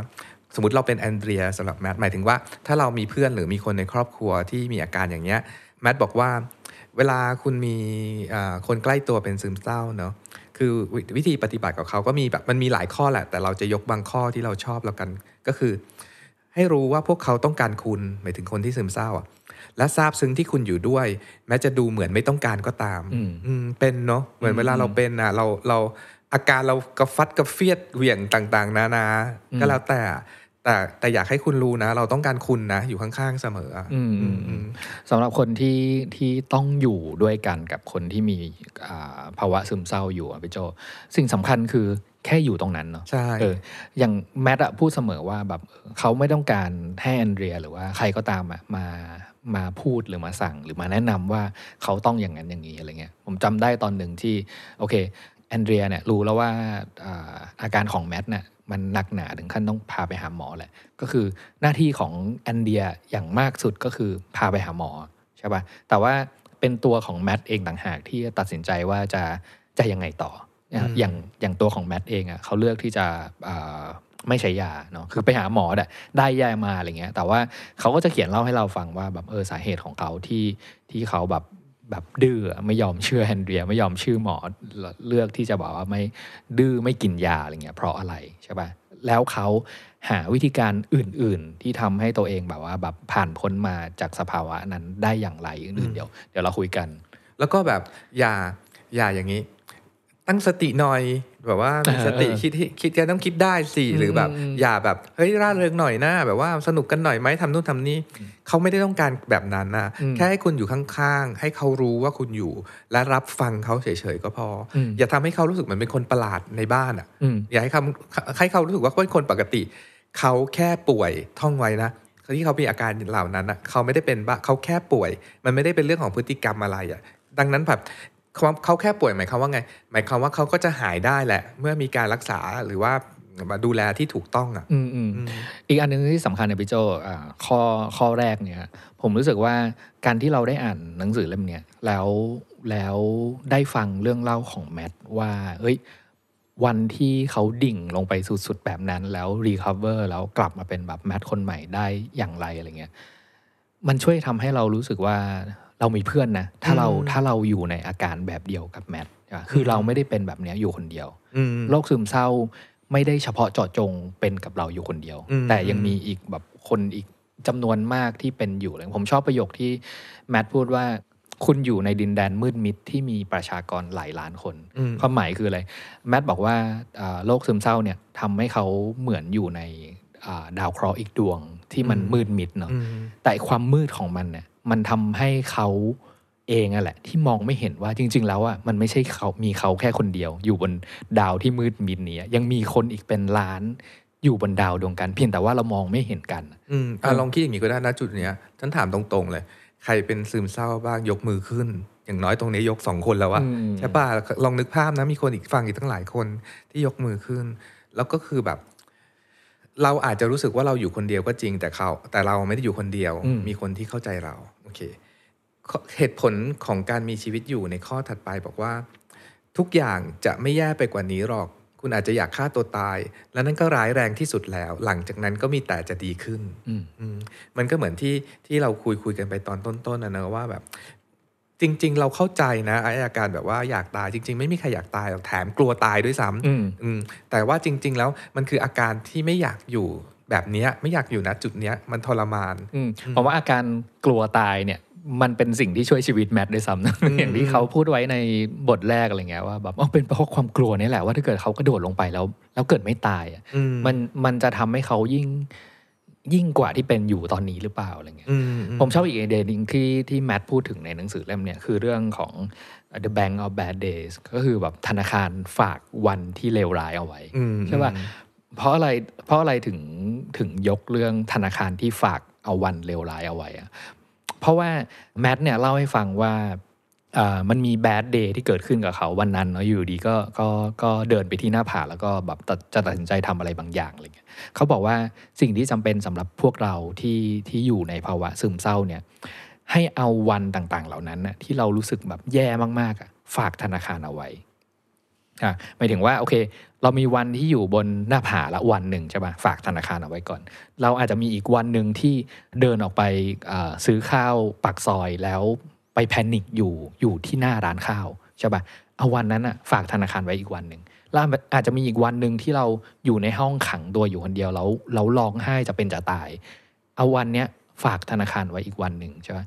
สมมติเราเป็นแอนเดรียสำหรับแมทหมายถึงว่าถ้าเรามีเพื่อนหรือมีคนในครอบครัวที่มีอาการอย่างเงี้ยแมทบอกว่า เวลาคุณมีคนใกล้ตัวเป็นซึมเศร้าเนาะคือวิวิธีปฏิบัติกับเขาก็มีแบบมันมีหลายข้อแหละ แต่เราจะยกบางข้อที่เราชอบแล้วกันก็คือ ให้รู้ว่าพวกเขาต้องการคุณหมายถึงคนที่ซึมเศร้าอะ และทราบซึ้งที่คุณอยู่ด้วย แม้จะดูเหมือนไม่ต้องการก็ตามอืมอืมเป็นเนาะเหมือนเวลาเราเป็นอะเราเราอาการเรากระฟัดกระเฟียดเหวี่ยงต่าง ๆ นานาก็แล้วแต่แต่แต่อยากให้คุณรู้นะ เราต้องการคุณนะ อยู่ข้างๆเสมออะอืมอืมอืมสำหรับคนที่ที่ต้องอยู่ด้วยกันกับคนที่มีอ่าภาวะซึมเศร้าอยู่อะพี่โจ สิ่งสำคัญคือแค่อยู่ตรงนั้นเนาะใช่เอออย่างแมทอะพูดเสมอว่าแบบเออเขาไม่ต้องการให้แอนเดรีย หรือว่าใครก็ตามอะมา มาพูดหรือมาสั่งหรือมาแนะนำว่าเขาต้องอย่างนั้นอย่างนี้อะไรเงี้ยผมจำได้ตอนหนึ่งที่โอเคแอนเดรียเนี่ยรู้แล้วว่าอาการของแมทเนี่ยมันหนักหนาถึงขั้นต้องพาไปหาหมอแหละ ก็คือหน้าที่ของแอนเดรียอย่างมากสุดก็คือพาไปหาหมอใช่ปะ่ะแต่ว่าเป็นตัวของแมทเองต่างหากที่ตัดสินใจว่าจะจะยังไงต่อ อย่างอย่างตัวของแมทเองอะ่ะเขาเลือกที่จะ ไม่ใช้ยาเนาะคือไปหาหมอได้ได้ยามาอะไรเงี้ย แต่ว่าเขาก็จะเขียนเล่าให้เราฟังว่าแบบเออสาเหตุของเขาที่ที่เขาแบบแบบดื้อไม่ยอมเชื่อแฮนเดรีย ไม่ยอมเชื่อหมอเลือกที่จะบอกว่าไม่ดื้อไม่กินยาอะไรเงี้ยเพราะอะไรใช่ปะแล้วเขาหาวิธีการอื่น ๆ ที่ทำให้ตัวเองแบบว่าแบบผ่านพ้นมาจากสภาวะนั้นได้อย่างไรอื่นๆเดี๋ยวเดี๋ยวเราคุยกัน แล้วก็แบบอย่าอย่าอย่างนี้ ตั้งสติหน่อย แบบว่ามีสติเออคิดให้คิดแกต้องคิดได้สิอืมหรือแบบอืมอย่าแบบเฮ้ยร่าเริงหน่อยนะแบบว่าสนุกกันหน่อยไหมทำนู่นทำนี่เขาไม่ได้ต้องการแบบนั้นนะอืมแค่ให้คุณอยู่ข้างๆ ให้เขารู้ว่าคุณอยู่ และรับฟังเขาเฉยๆก็พออมอย่าทำให้เขารู้สึกเหมือนเป็นคนประหลาดในบ้านอะอืมอย่าให้เขาให้เขารู้สึกว่าเป็นคนปกติเขาแค่ป่วยท่องไว้นะที่เขามีอาการเหล่านั้นอะเขาไม่ได้เป็นบ้าเขาแค่ป่วย มันไม่ได้เป็นเรื่องของพฤติกรรมอะไรอะดังนั้นแบบความ เขาแค่ป่วยหมายความว่าไง หมายความว่าเขาก็จะหายได้แหละ เมื่อมีการรักษาหรือว่ามาดูแลที่ถูกต้องอะอืมอืมอืมอีกอันหนึงที่สำคัญเนี่ยพี่โจอ่าข้อข้อแรกเนี่ย ผมรู้สึกว่าการที่เราได้อ่านหนังสือเล่มเนี้ยแล้วแล้วได้ฟังเรื่องเล่าของแมทว่าเอ้ยวันที่เขาดิ่งลงไปสุดๆแบบนั้นแล้ว recover แล้วกลับมาเป็นแบบแมทคนใหม่ได้อย่างไรอะไรเงี้ยมันช่วยทำให้เรารู้สึกว่า เรามีเพื่อนนะถ้าเราอืมถ้าเราอยู่ในอาการแบบเดียวกับแมทอะคือเราไม่ได้เป็นแบบเนี้ยอยู่คนเดียวอืมโรคซึมเศร้าไม่ได้เฉพาะเจาะจงเป็นกับเราอยู่คนเดียวอืมแต่ยังมีอีกแบบคนอีกจำนวนมากที่เป็นอยู่เลยผมชอบประโยคที่แมทพูดว่าคุณอยู่ในดินแดนมืดมิดที่มีประชากรหลายล้านคนอืมความหมายคืออะไร แมทบอกว่าอ่าโรคซึมเศร้าเนี่ยทำให้เขาเหมือนอยู่ในอ่าดาวเคราะห์อีกดวงที่มันอืมมืดมิดเนาะอืมแต่ความมืดของมันเนี่ย มันทำให้เขาเองอะแหละ ที่มองไม่เห็นว่าจริง ๆ แล้วอะมันไม่ใช่เขามีเขาแค่คนเดียว อยู่บนดาวที่มืดมิดนี้ยังมีคนอีกเป็นล้านอยู่บนดาวดวงกัน เพียงแต่ว่าเรามองไม่เห็นกันอืมอะลองคิดอย่างนี้ก็ได้นะจุดเนี้ยฉันถามตรงๆเลย ใครเป็นซึมเศร้าบ้างยกมือขึ้น อย่างน้อยตรงนี้ยกสองคนแล้วอะอืมใช่ป่ะลองนึกภาพนะมีคนอีกฝั่งอีกตั้งหลายคนที่ยกมือขึ้น แล้วก็คือแบบ เราอาจจะรู้สึกว่าเราอยู่คนเดียวก็จริงแต่เขา แต่เราไม่ได้อยู่คนเดียวอืมมีคนที่เข้าใจเราโอเคข้อเหตุผลของการมีชีวิตอยู่ในข้อถัดไปบอกว่า ทุกอย่างจะไม่แย่ไปกว่านี้หรอก คุณอาจจะอยากฆ่าตัวตาย และนั่นก็ร้ายแรงที่สุดแล้ว หลังจากนั้นก็มีแต่จะดีขึ้นอืมอืมมันก็เหมือนที่ที่เราคุยคุยกันไปตอนต้นๆนะนะว่าแบบ จริง ๆ เราเข้าใจนะไออาการแบบว่าอยากตายจริง ๆ ไม่มีใครอยากตายหรอกแถมกลัวตายด้วยซ้ำอืมอืมแต่ว่าจริง ๆ แล้วมันคืออาการที่ไม่อยากอยู่แบบเนี้ยไม่อยากอยู่นะจุดเนี้ยมันทรมานอืมผมว่าอาการกลัวตายเนี่ยมันเป็นสิ่งที่ช่วยชีวิตแมทด้วยซ้ำนะอืมอย่างที่เขาพูดไว้ในบทแรกอะไรเงี้ยว่าแบบอ๋อเป็นเพราะความกลัวนี่แหละว่าถ้าเกิดเขากระโดดลงไปแล้ว แล้วเกิดไม่ตายอะอืมมันมันจะทำให้เขายิ่ง ยิ่งกว่าที่เป็นอยู่ตอนนี้หรือเปล่าอะไรเงี้ยอืมผมชอบอีกไอเดียหนึงที่ที่แมทพูดถึงในหนังสือเล่มเนี่ยคือเรื่องของ The Bank of Bad Days ก็คือแบบธนาคารฝากวันที่เลวร้ายเอาไว้อืมใช่ป่ะเพราะอะไรเพราะอะไรถึงถึงยกเรื่องธนาคารที่ฝากเอาวันเลวร้ายเอาไว้อะเพราะว่าแมทเนี่ยเล่าให้ฟังว่าอ่ามันมีแบดเดย์ที่เกิดขึ้นกับเขาวันนั้นเนาะอยู่ดีก็ก็ก็เดินไปที่หน้าผาแล้วก็แบบตัดจะตัดสินใจทำอะไรบางอย่างอะไร เขาบอกว่าสิ่งที่จำเป็นสำหรับพวกเราที่ที่อยู่ในภาวะซึมเศร้าเนี่ยให้เอาวันต่างๆ เหล่านั้นนะที่เรารู้สึกแบบแย่มากๆอะฝากธนาคารเอาไว้หมายถึงว่าโอเค เรามีวันที่อยู่บนหน้าผาละวันหนึ่งใช่ปะฝากธนาคารเอาไว้ก่อน เราอาจจะมีอีกวันหนึ่งที่เดินออกไปซื้อข้าวปักซอยแล้วไปแพนิคอยู่อยู่ที่หน้าร้านข้าวใช่ปะเอาวันนั้นอะฝากธนาคารไว้อีกวันหนึ่ง ล้วอาจจะมีอีกวันหนึ่งที่เราอยู่ในห้องขังตัวอยู่คนเดียวแล้วเราร้องไห้จะเป็นจะตาย เอาวันเนี้ยฝากธนาคารไว้อีกวันหนึ่งใช่ไหม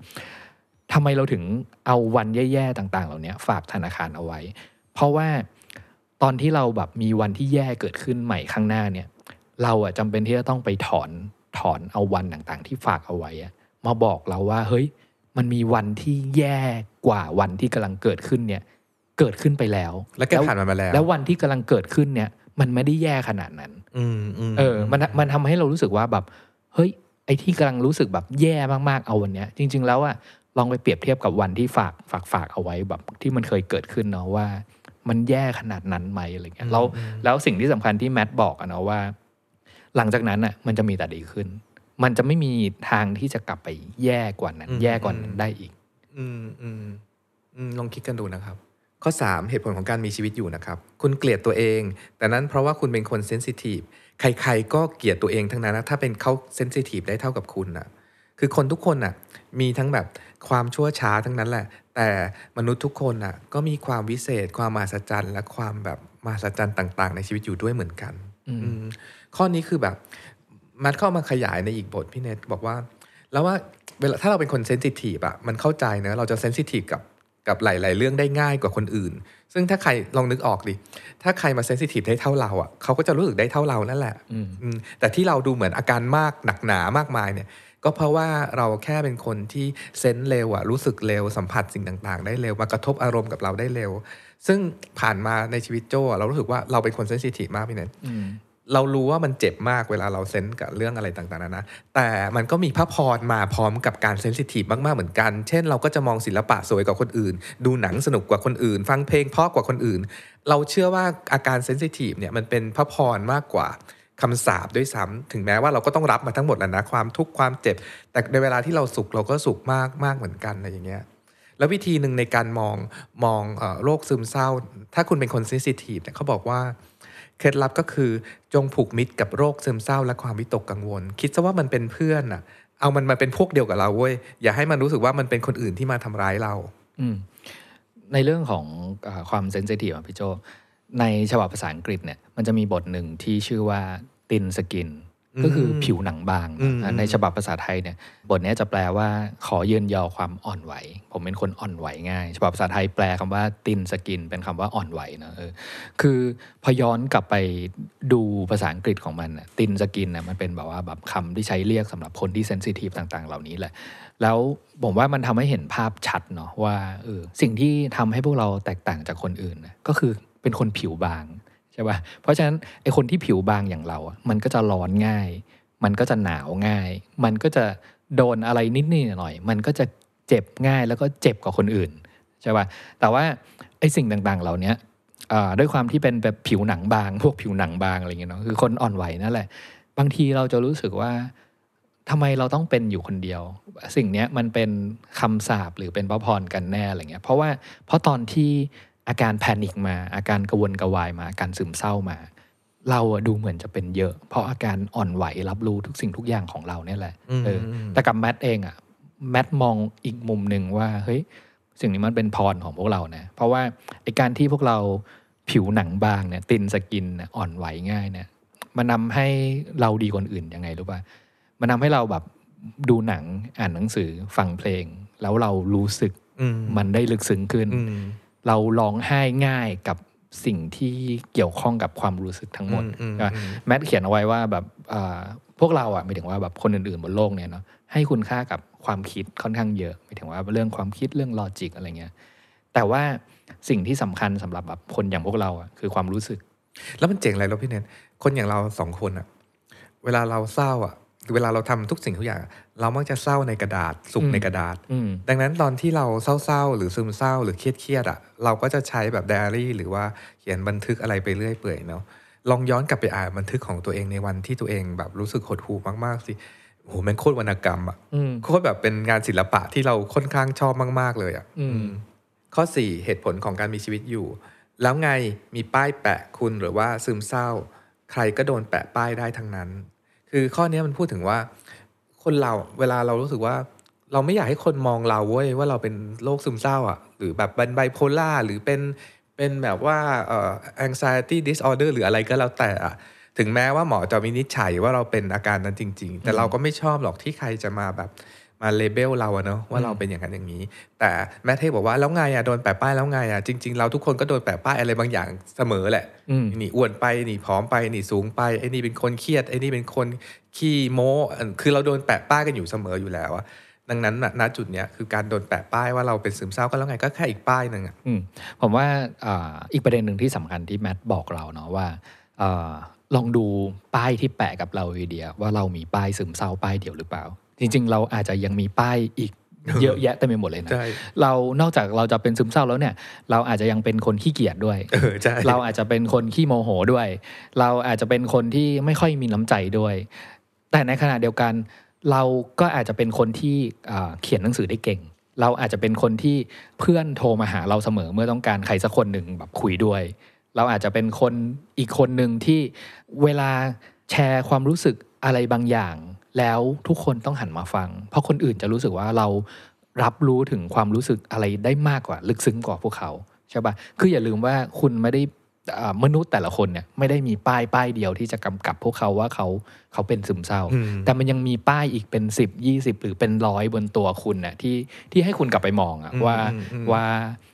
ทำไมเราถึงเอาวันแย่ๆต่าง ๆ เหล่านี้ฝากธนาคารเอาไว้ เพราะว่าตอนที่เราแบบมีวันที่แย่เกิดขึ้นใหม่ข้างหน้าเนี่ย เราอะจำเป็นที่จะต้องไปถอนถอนเอาวันต่างๆ ที่ฝากเอาไว้มาบอกเราว่าเฮ้ยมันมีวันที่แย่กว่าวันที่กำลังเกิดขึ้นเนี่ย เกิดขึ้นไปแล้ว แล้วแกผ่านมันมาแล้ว แล้ววันที่กำลังเกิดขึ้นเนี่ย มันไม่ได้แย่ขนาดนั้นอืมอืมเออ มันมันทำให้เรารู้สึกว่าแบบ เฮ้ย ไอ้ที่กำลังรู้สึกแบบแย่มากๆเอาวันเนี้ย จริง ๆ แล้วอะลองไปเปรียบเทียบกับวันที่ฝากฝากฝากเอาไว้แบบที่มันเคยเกิดขึ้นเนาะว่า มันแย่ขนาดนั้นไหมอะไรเงี้ยแล้วแล้วสิ่งที่สำคัญที่แมทบอกอะเนาะว่า หลังจากนั้นอะมันจะมีแต่ดีขึ้น มันจะไม่มีทางที่จะกลับไปแย่กว่านั้น แย่กว่านั้นได้อีก อืมอืมอืมลองคิดกันดูนะครับ ข้อ 3 เหตุผลของการมีชีวิตอยู่นะครับ คุณเกลียดตัวเอง แต่นั้นเพราะว่าคุณเป็นคนเซนซิทีฟใครๆก็เกลียดตัวเองทั้งนั้นนะถ้าเป็นเขาเซนซิทีฟได้เท่ากับคุณนะคือคนทุกคนน่ะมีทั้งแบบความชั่วช้าทั้งนั้นแหละ แต่มนุษย์ทุกคนน่ะก็มีความวิเศษ ความมหัศจรรย์ และความแบบมหัศจรรย์ต่าง ๆ ในชีวิตอยู่ด้วยเหมือนกันอืมอืมข้อนี้คือแบบมันเข้ามาขยายในอีกบทพี่เนทบอกว่า แล้วว่าเวลาถ้าเราเป็นคนเซนซิทีฟอะมันเข้าใจเนอะเราจะเซนซิทีฟกับ กับหลาย ๆ เรื่องได้ง่ายกว่าคนอื่น ซึ่งถ้าใครลองนึกออกดิ ถ้าใครมาเซนซิทีฟได้เท่าเราอะเขาก็จะรู้สึกได้เท่าเรานั่นแหละอืมอืมแต่ที่เราดูเหมือนอาการมากหนักหนามากมายเนี่ย ก็เพราะว่าเราแค่เป็นคนที่เซนส์เร็วอะรู้สึกเร็วสัมผัสสิ่งต่าง ๆ ได้เร็วมากระทบอารมณ์กับเราได้เร็ว ซึ่งผ่านมาในชีวิตโจอะเรารู้สึกว่าเราเป็นคน sensitive มากพี่เนทอืม เรารู้ว่ามันเจ็บมากเวลาเรา sense กับเรื่องอะไรต่างๆนานะแต่มันก็มีพระพรมาพร้อมกับการ sensitive มากๆเหมือนกัน เช่น เราก็จะมองศิลปะสวยกว่าคนอื่น ดูหนังสนุกกว่าคนอื่น ฟังเพลงเพราะกว่าคนอื่น เราเชื่อว่าอาการ sensitive เนี่ยมันเป็นพระพรมากกว่าคำสาปด้วยซ้ำถึงแม้ว่าเราก็ต้องรับมาทั้งหมดแล้วนะความทุกข์ความเจ็บ แต่ในเวลาที่เราสุขเราก็สุขมากมากเหมือนกันอะไรอย่างเงี้ยแล้ววิธีหนึ่งในการมองมองอโรคซึมเศร้า ถ้าคุณเป็นคน sensitive เนี่ยเขาบอกว่า เคล็ดลับก็คือจงผูกมิตรกับโรคซึมเศร้าและความวิตกกังวล คิดซะว่ามันเป็นเพื่อนอะ เอามันมาเป็นพวกเดียวกับเราเว้ยอย่าให้มันรู้สึกว่ามันเป็นคนอื่นที่มาทำร้ายเรา อืมในเรื่องของอความ sensitive อะพี่โจในฉบับภาษาอังกฤษเนี่ยมันจะมีบทหนึ่งที่ชื่อว่า thin skin ก็คือผิวหนังบางอืมนะในฉบับภาษาไทยเนี่ยบทเนี้ยจะแปลว่าขอเยินยอความอ่อนไหว ผมเป็นคนอ่อนไหวง่าย ฉบับภาษาไทยแปลคำว่า thin skin เป็นคำว่าอ่อนไหวนะเออคือพอย้อนกลับไปดูภาษาอังกฤษของมันน่ะ thin skin น่ะมันเป็นแบบว่าแบบคำที่ใช้เรียกสำหรับคนที่ sensitive ต่างๆ เหล่านี้แหละ แล้วผมว่ามันทำให้เห็นภาพชัดเนาะว่าเออสิ่งที่ทำให้พวกเราแตกต่างจากคนอื่นนะก็คือเป็นคนผิวบาง ใช่ป่ะเพราะฉะนั้นไอคนที่ผิวบางอย่างเราอะมันก็จะร้อนง่าย มันก็จะหนาวง่าย มันก็จะโดนอะไรนิดๆหน่อย มันก็จะเจ็บง่ายแล้วก็เจ็บกว่าคนอื่นใช่ป่ะแต่ว่าไอสิ่งต่างๆเหล่านี้ด้วยความที่เป็นแบบผิวหนังบาง พวกผิวหนังบางอะไรเงี้ยเนาะคือคนอ่อนไหวนั่นแหละ บางทีเราจะรู้สึกว่าทำไมเราต้องเป็นอยู่คนเดียว สิ่งเนี้ยมันเป็นคำสาปหรือเป็นพระพรกันแน่อะไรเงี้ยเพราะว่าเพราะตอนที่ อาการแพนิคมา อาการกระวนกระวายมาอาการซึมเศร้ามา เราอะดูเหมือนจะเป็นเยอะ เพราะอาการอ่อนไหวรับรู้ทุกสิ่งทุกอย่างของเราเนี่ยแหละอืมเอออมแต่กับแมทเองอะแมทมองอีกมุมหนึ่งว่าเฮ้ยสิ่งนี้มันเป็นพรของพวกเรานะเพราะว่าไอการที่พวกเราผิวหนังบางเนี่ยตินสกินเนี่ยอ่อนไหวง่ายเนี่ยมันนำให้เราดีกว่าคนอื่นยังไงรู้ป่ะมันทำให้เราแบบดูหนังอ่านหนังสือฟังเพลง แล้วเรารู้สึกอืมมันได้ลึกซึ้งขึ้นอืม เราร้องไห้ง่ายกับสิ่งที่เกี่ยวข้องกับความรู้สึกทั้งหมดอืมอืมใช่ปะอืมแมทเขียนเอาไว้ว่าแบบอ่าพวกเราอะหมายถึงว่าแบบคนอื่นๆบนโลกเนี่ยเนาะให้คุณค่ากับความคิดค่อนข้างเยอะหมายถึงว่าเรื่องความคิดเรื่องลอจิกอะไรเงี้ยแต่ว่าสิ่งที่สำคัญสำหรับแบบคนอย่างพวกเราอะคือความรู้สึก แล้วมันเจ๋งอะไรแล้วพี่เนทคนอย่างเราสองคนอะเวลาเราเศร้าอะ เวลาเราทำทุกสิ่งทุกอย่าง เรามักจะเศร้าในกระดาษ สุขอืมในกระดาษอืมดังนั้นตอนที่เราเศร้าๆหรือซึมเศร้าหรือเครียดๆอะเราก็จะใช้แบบไดอารี่ หรือว่าเขียนบันทึกอะไรไปเรื่อยเปื่อยเนาะลองย้อนกลับไปอ่านบันทึกของตัวเองในวันที่ตัวเองแบบรู้สึกหดหู่มากๆสิโอ้โหแมันโคตรวรรณกรรมอะอืมโคตรแบบเป็นงานศิลปะที่เราค่อนข้างชอบมาก ๆ เลยอะอืมอืมข้อ 4 เหตุผลของการมีชีวิตอยู่ แล้วไงมีป้ายแปะคุณหรือว่าซึมเศร้า ใครก็โดนแปะป้ายได้ทั้งนั้น คือข้อนี้มันพูดถึงว่า คนเราเวลาเรารู้สึกว่า เราไม่อยากให้คนมองเราเว้ยว่าเราเป็นโรคซึมเศร้าอะหรือแบบเป็นไบโพล่าหรือเป็นเป็นแบบว่าเอ่อ anxiety disorder หรืออะไรก็แล้วแต่อะถึงแม้ว่าหมอจะวินิจฉัยว่าเราเป็นอาการนั้นจริง ๆ แต่เราก็ไม่ชอบหรอกที่ใครจะมาแบบ มาเลเบลเราอะเนาะว่าเราเป็นอย่างนั้นอย่างนี้ แต่แมทเทบอกว่าแล้วไงอะโดนแปะป้ายแล้วไงอะจริง ๆ เราทุกคนก็โดนแปะป้ายอะไรบางอย่างเสมอแหละอืมนี่อ้วนไปนี่ผอมไปนี่สูงไปไอ้นี่เป็นคนเครียดไอ้นี่เป็นคนขี้โม้เอ่อคือเราโดนแปะป้ายกันอยู่เสมออยู่แล้วอะดังนั้นน่ะณจุดเนี้ยคือการโดนแปะป้ายว่าเราเป็นซึมเศร้าก็แล้วไงก็แค่อีกป้ายหนึ่งอะอืมผมว่าอ่าอีกประเด็นหนึ่งที่สำคัญที่แมทบอกเราเนาะว่าอาลองดูป้ายที่แปะกับเราวีเดียว่าเรามีป้ายซึมเศร้าป้ายเดียวหรือเปล่า จริง ๆ เราอาจจะยังมีป้ายอีกเยอะแยะเต็มไปหมดเลยนะใช่เรานอกจากเราจะเป็นซึมเศร้าแล้วเนี่ย เราอาจจะยังเป็นคนขี้เกียจด้วยเออใช่เราอาจจะเป็นคนขี้โมโหด้วย เราอาจจะเป็นคนที่ไม่ค่อยมีน้ำใจด้วย แต่ในขณะเดียวกัน เราก็อาจจะเป็นคนที่อ่าเขียนหนังสือได้เก่ง เราอาจจะเป็นคนที่เพื่อนโทรมาหาเราเสมอเมื่อต้องการใครสักคนหนึ่งแบบคุยด้วย เราอาจจะเป็นคนอีกคนหนึ่งที่เวลาแชร์ความรู้สึกอะไรบางอย่าง แล้วทุกคนต้องหันมาฟัง เพราะคนอื่นจะรู้สึกว่าเรารับรู้ถึงความรู้สึกอะไรได้มากกว่า ลึกซึ้งกว่าพวกเขาใช่ปะคืออย่าลืมว่าคุณไม่ได้อ่ามนุษย์แต่ละคนเนี่ยไม่ได้มีป้ายป้ายเดียวที่จะกำกับพวกเขาว่าเขาเขาเป็นซึมเศร้าอืมแต่มันยังมีป้ายอีกเป็น 10 20 หรือเป็นร้อยบนตัวคุณน่ะที่ที่ให้คุณกลับไปมองอะอืมว่าอืมอืมว่าอะ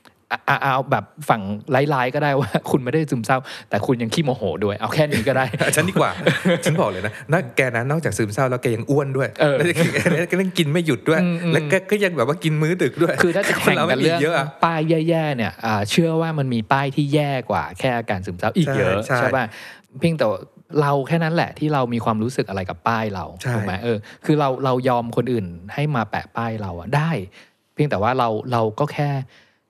อะ เอาแบบฝั่งไร้ๆก็ได้ว่า คุณไม่ได้ซึมเศร้า แต่คุณยังขี้โมโหด้วย เอาแค่นี้ก็ได้ ฉันดีกว่า ฉันบอกเลยนะนักแกนะนอกจากซึมเศร้าแล้วแกยังอ้วนด้วยเออแล้วแล้วก็ยังกินไม่หยุดด้วยอืมอืมแล้วก็ก็ยังแบบว่ากินมื้อดึกด้วย คือถ้าจะคแข่นงเรากัไม่นมีเรื่องเยอะอะป้ายแย่ๆเนี่ยอ่าเชื่อว่ามันมีป้ายที่แย่กว่าแค่อาการซึมเศร้าอีกใช่เยอะใช่ใช่ป่ะเพียงแต่ว่าเราแค่นั้นแหละที่เรามีความรู้สึกอะไรกับป้ายเราใช่ถูกไหมเออคือเราเรายอมคนอื่นให้มาแปะป้ายเราอะได้ เพียงแต่ว่าเราเราก็แค่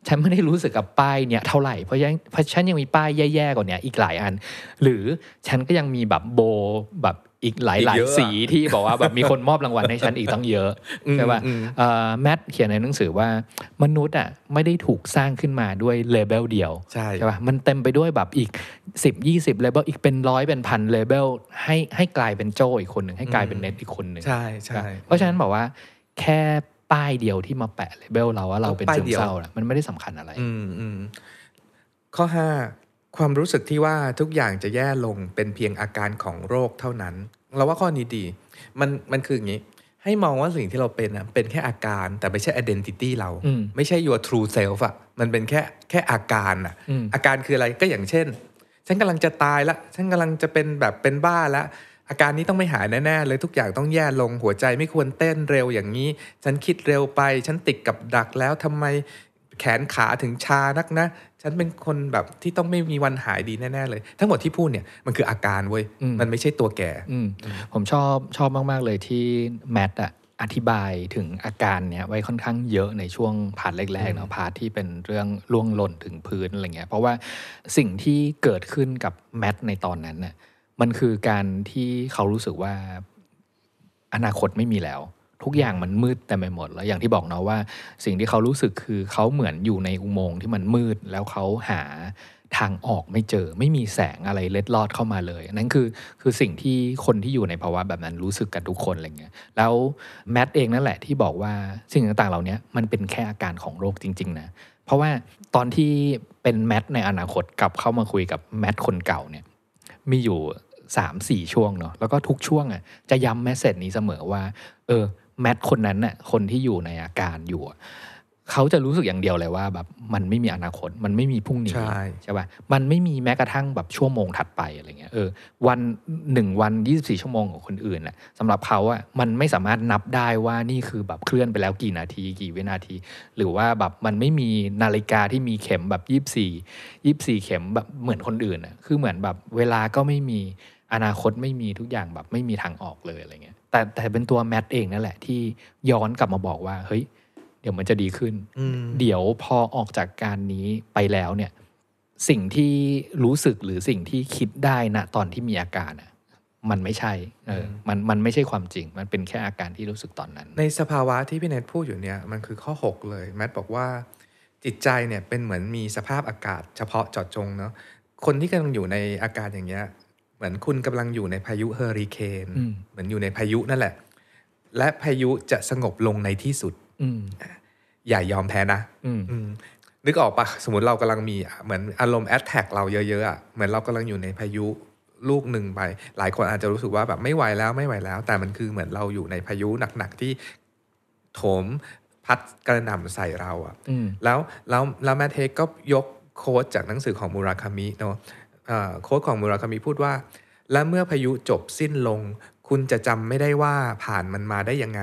ฉันไม่ได้รู้สึกกับป้ายเนี่ยเท่าไหร่เพราะยังเพราะฉันยังมีป้ายแย่ๆกว่าเนี้ยอีกหลายอัน หรือฉันก็ยังมีแบบโบแบบอีกหลายอีกหลายเยอะอะสีที่บอกว่าแบบมีคนมอบรางวัลให้ฉันอีกตั้งเยอะอืมใช่ป่ะอืมเอ่อแมทเขียนในหนังสือว่ามนุษย์อะไม่ได้ถูกสร้างขึ้นมาด้วย label เดียวใช่ใช่ป่ะมันเต็มไปด้วยแบบอีก 10 20 label อีกเป็นร้อยเป็นพัน label ให้ให้กลายเป็นโจอีกคนหนึ่งให้กลายเป็นเน็ตอีกคนหนึ่งใช่ใช่เพราะฉะนั้นบอกว่าแค่ ป้ายเดียวที่มาแปะ label เราว่าเราเป็นป้ายซึมเดียวเศร้าน่ะมันไม่ได้สำคัญอะไร อืมอืมข้อ5ความรู้สึกที่ว่าทุกอย่างจะแย่ลงเป็นเพียงอาการของโรคเท่านั้น เราว่าข้อนี้ดี มันมันคืออย่างนี้ ให้มองว่าสิ่งที่เราเป็นอะเป็นแค่อาการแต่ไม่ใช่ identity เราอืมไม่ใช่ your true self อะมันเป็นแค่แค่อาการอะอืมอาการคืออะไรก็อย่างเช่น ฉันกำลังจะตายละ ฉันกำลังจะเป็นแบบเป็นบ้าละ อาการนี้ต้องไม่หายแน่ๆเลยทุกอย่างต้องแย่ลงหัวใจไม่ควรเต้นเร็วอย่างนี้ ฉันคิดเร็วไป ฉันติดกับดักแล้วทำไมแขนขาถึงชานักนะ ฉันเป็นคนแบบที่ต้องไม่มีวันหายดีแน่ๆเลย ทั้งหมดที่พูดเนี่ยมันคืออาการเว้ยอืมมันไม่ใช่ตัวแกอืมผมชอบชอบมากๆเลยที่แมทอะอธิบายถึงอาการเนี้ยไว้ค่อนข้างเยอะในช่วง part แรกๆเนาะ part ที่เป็นเรื่องร่วงหล่นถึงพื้นอะไรเงี้ยเพราะว่าสิ่งที่เกิดขึ้นกับแมทในตอนนั้นน่ะ มันคือการที่เขารู้สึกว่าอนาคตไม่มีแล้ว ทุกอย่างมันมืดเต็มไปหมด แล้วอย่างที่บอกเนาะว่า สิ่งที่เขารู้สึกคือเขาเหมือนอยู่ในอุโมงค์ที่มันมืดแล้วเขาหาทางออกไม่เจอไม่มีแสงอะไรเล็ดลอดเข้ามาเลยนั่นคือคือสิ่งที่คนที่อยู่ในภาวะแบบนั้นรู้สึกกันทุกคนอะไรเงี้ยแล้วแมทเองนั่นแหละที่บอกว่าสิ่งต่างๆเหล่านี้มันเป็นแค่อาการของโรคจริง ๆ นะ เพราะว่าตอนที่เป็นแมทในอนาคตกลับเข้ามาคุยกับแมทคนเก่าเนี่ยมีอยู่ สามสี่ช่วงเนาะแล้วก็ทุกช่วงอะจะย้ำแมสเซจนี้เสมอว่า เออแมทคนนั้นน่ะคนที่อยู่ในอาการอยู่อะเขาจะรู้สึกอย่างเดียวเลยว่าแบบมันไม่มีอนาคตมันไม่มีพรุ่งนี้ใช่ใช่ป่ะมันไม่มีแม้กระทั่งแบบชั่วโมงถัดไปอะไรเงี้ยเออวันหนึ่งวัน 24 ชั่วโมงของคนอื่นน่ะสำหรับเขาอะมันไม่สามารถนับได้ว่านี่คือแบบเคลื่อนไปแล้วกี่นาทีกี่วินาที หรือว่าแบบมันไม่มีนาฬิกาที่มีเข็มแบบ 24 24 เข็มแบบเหมือนคนอื่นอะคือเหมือนแบบเวลาก็ไม่มี อนาคตไม่มีทุกอย่างแบบไม่มีทางออกเลยอะไรเงี้ยแต่แต่เป็นตัวแมทเองนั่นแหละที่ย้อนกลับมาบอกว่าเฮ้ยเดี๋ยวมันจะดีขึ้นอืมเดี๋ยวพอออกจากการนี้ไปแล้วเนี่ย สิ่งที่รู้สึกหรือสิ่งที่คิดได้ณตอนที่มีอาการอะมันไม่ใช่ เออ มัน มันไม่ใช่ความจริง มันเป็นแค่อาการที่รู้สึกตอนนั้น ในสภาวะที่พี่เนทพูดอยู่เนี่ย มันคือข้อ 6 เลย แมทบอกว่าจิตใจเนี่ยเป็นเหมือนมีสภาพอากาศเฉพาะเจาะจงเนาะ คนที่กำลังอยู่ในอากาศอย่างเงี้ย เหมือนคุณกำลังอยู่ในพายุเฮอริเคนอืมเหมือนอยู่ในพายุนั่นแหละ และพายุจะสงบลงในที่สุดอืมอย่ายอมแพ้นะอืมอืมนึกออกปะสมมติเรากำลังมีอะเหมือนอารมณ์แอดแท็กเราเยอะๆอะเหมือนเรากำลังอยู่ในพายุลูกหนึ่งไป หลายคนอาจจะรู้สึกว่าแบบไม่ไหวแล้วไม่ไหวแล้ว แต่มันคือเหมือนเราอยู่ในพายุหนักๆที่โถมพัดกระหน่ำใส่เราอะอืมแล้วแล้วแล้วแมทเทคก็ยกโค้ดจากหนังสือของมูราคามิเนาะอ่า โค้ดของมูราคามิพูดว่า และเมื่อพายุจบสิ้นลง คุณจะจำไม่ได้ว่าผ่านมันมาได้ยังไง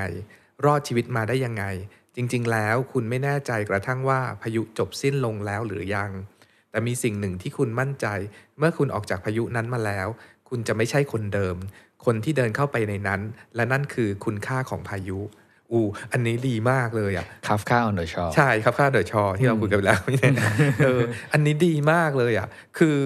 รอดชีวิตมาได้ยังไง จริงๆ แล้วคุณไม่แน่ใจกระทั่งว่าพายุจบสิ้นลงแล้วหรือยัง แต่มีสิ่งหนึ่งที่คุณมั่นใจ เมื่อคุณออกจากพายุนั้นมาแล้ว คุณจะไม่ใช่คนเดิม คนที่เดินเข้าไปในนั้น และนั่นคือคุณค่าของพายุอูอันนี้ดีมากเลยอะคาฟค่าออนเดอะชอใช่ครับค่าเดอะชอที่เราคุยกันไปแล้วเนี่ยเอออันนี้ดีมากเลยอะ คือ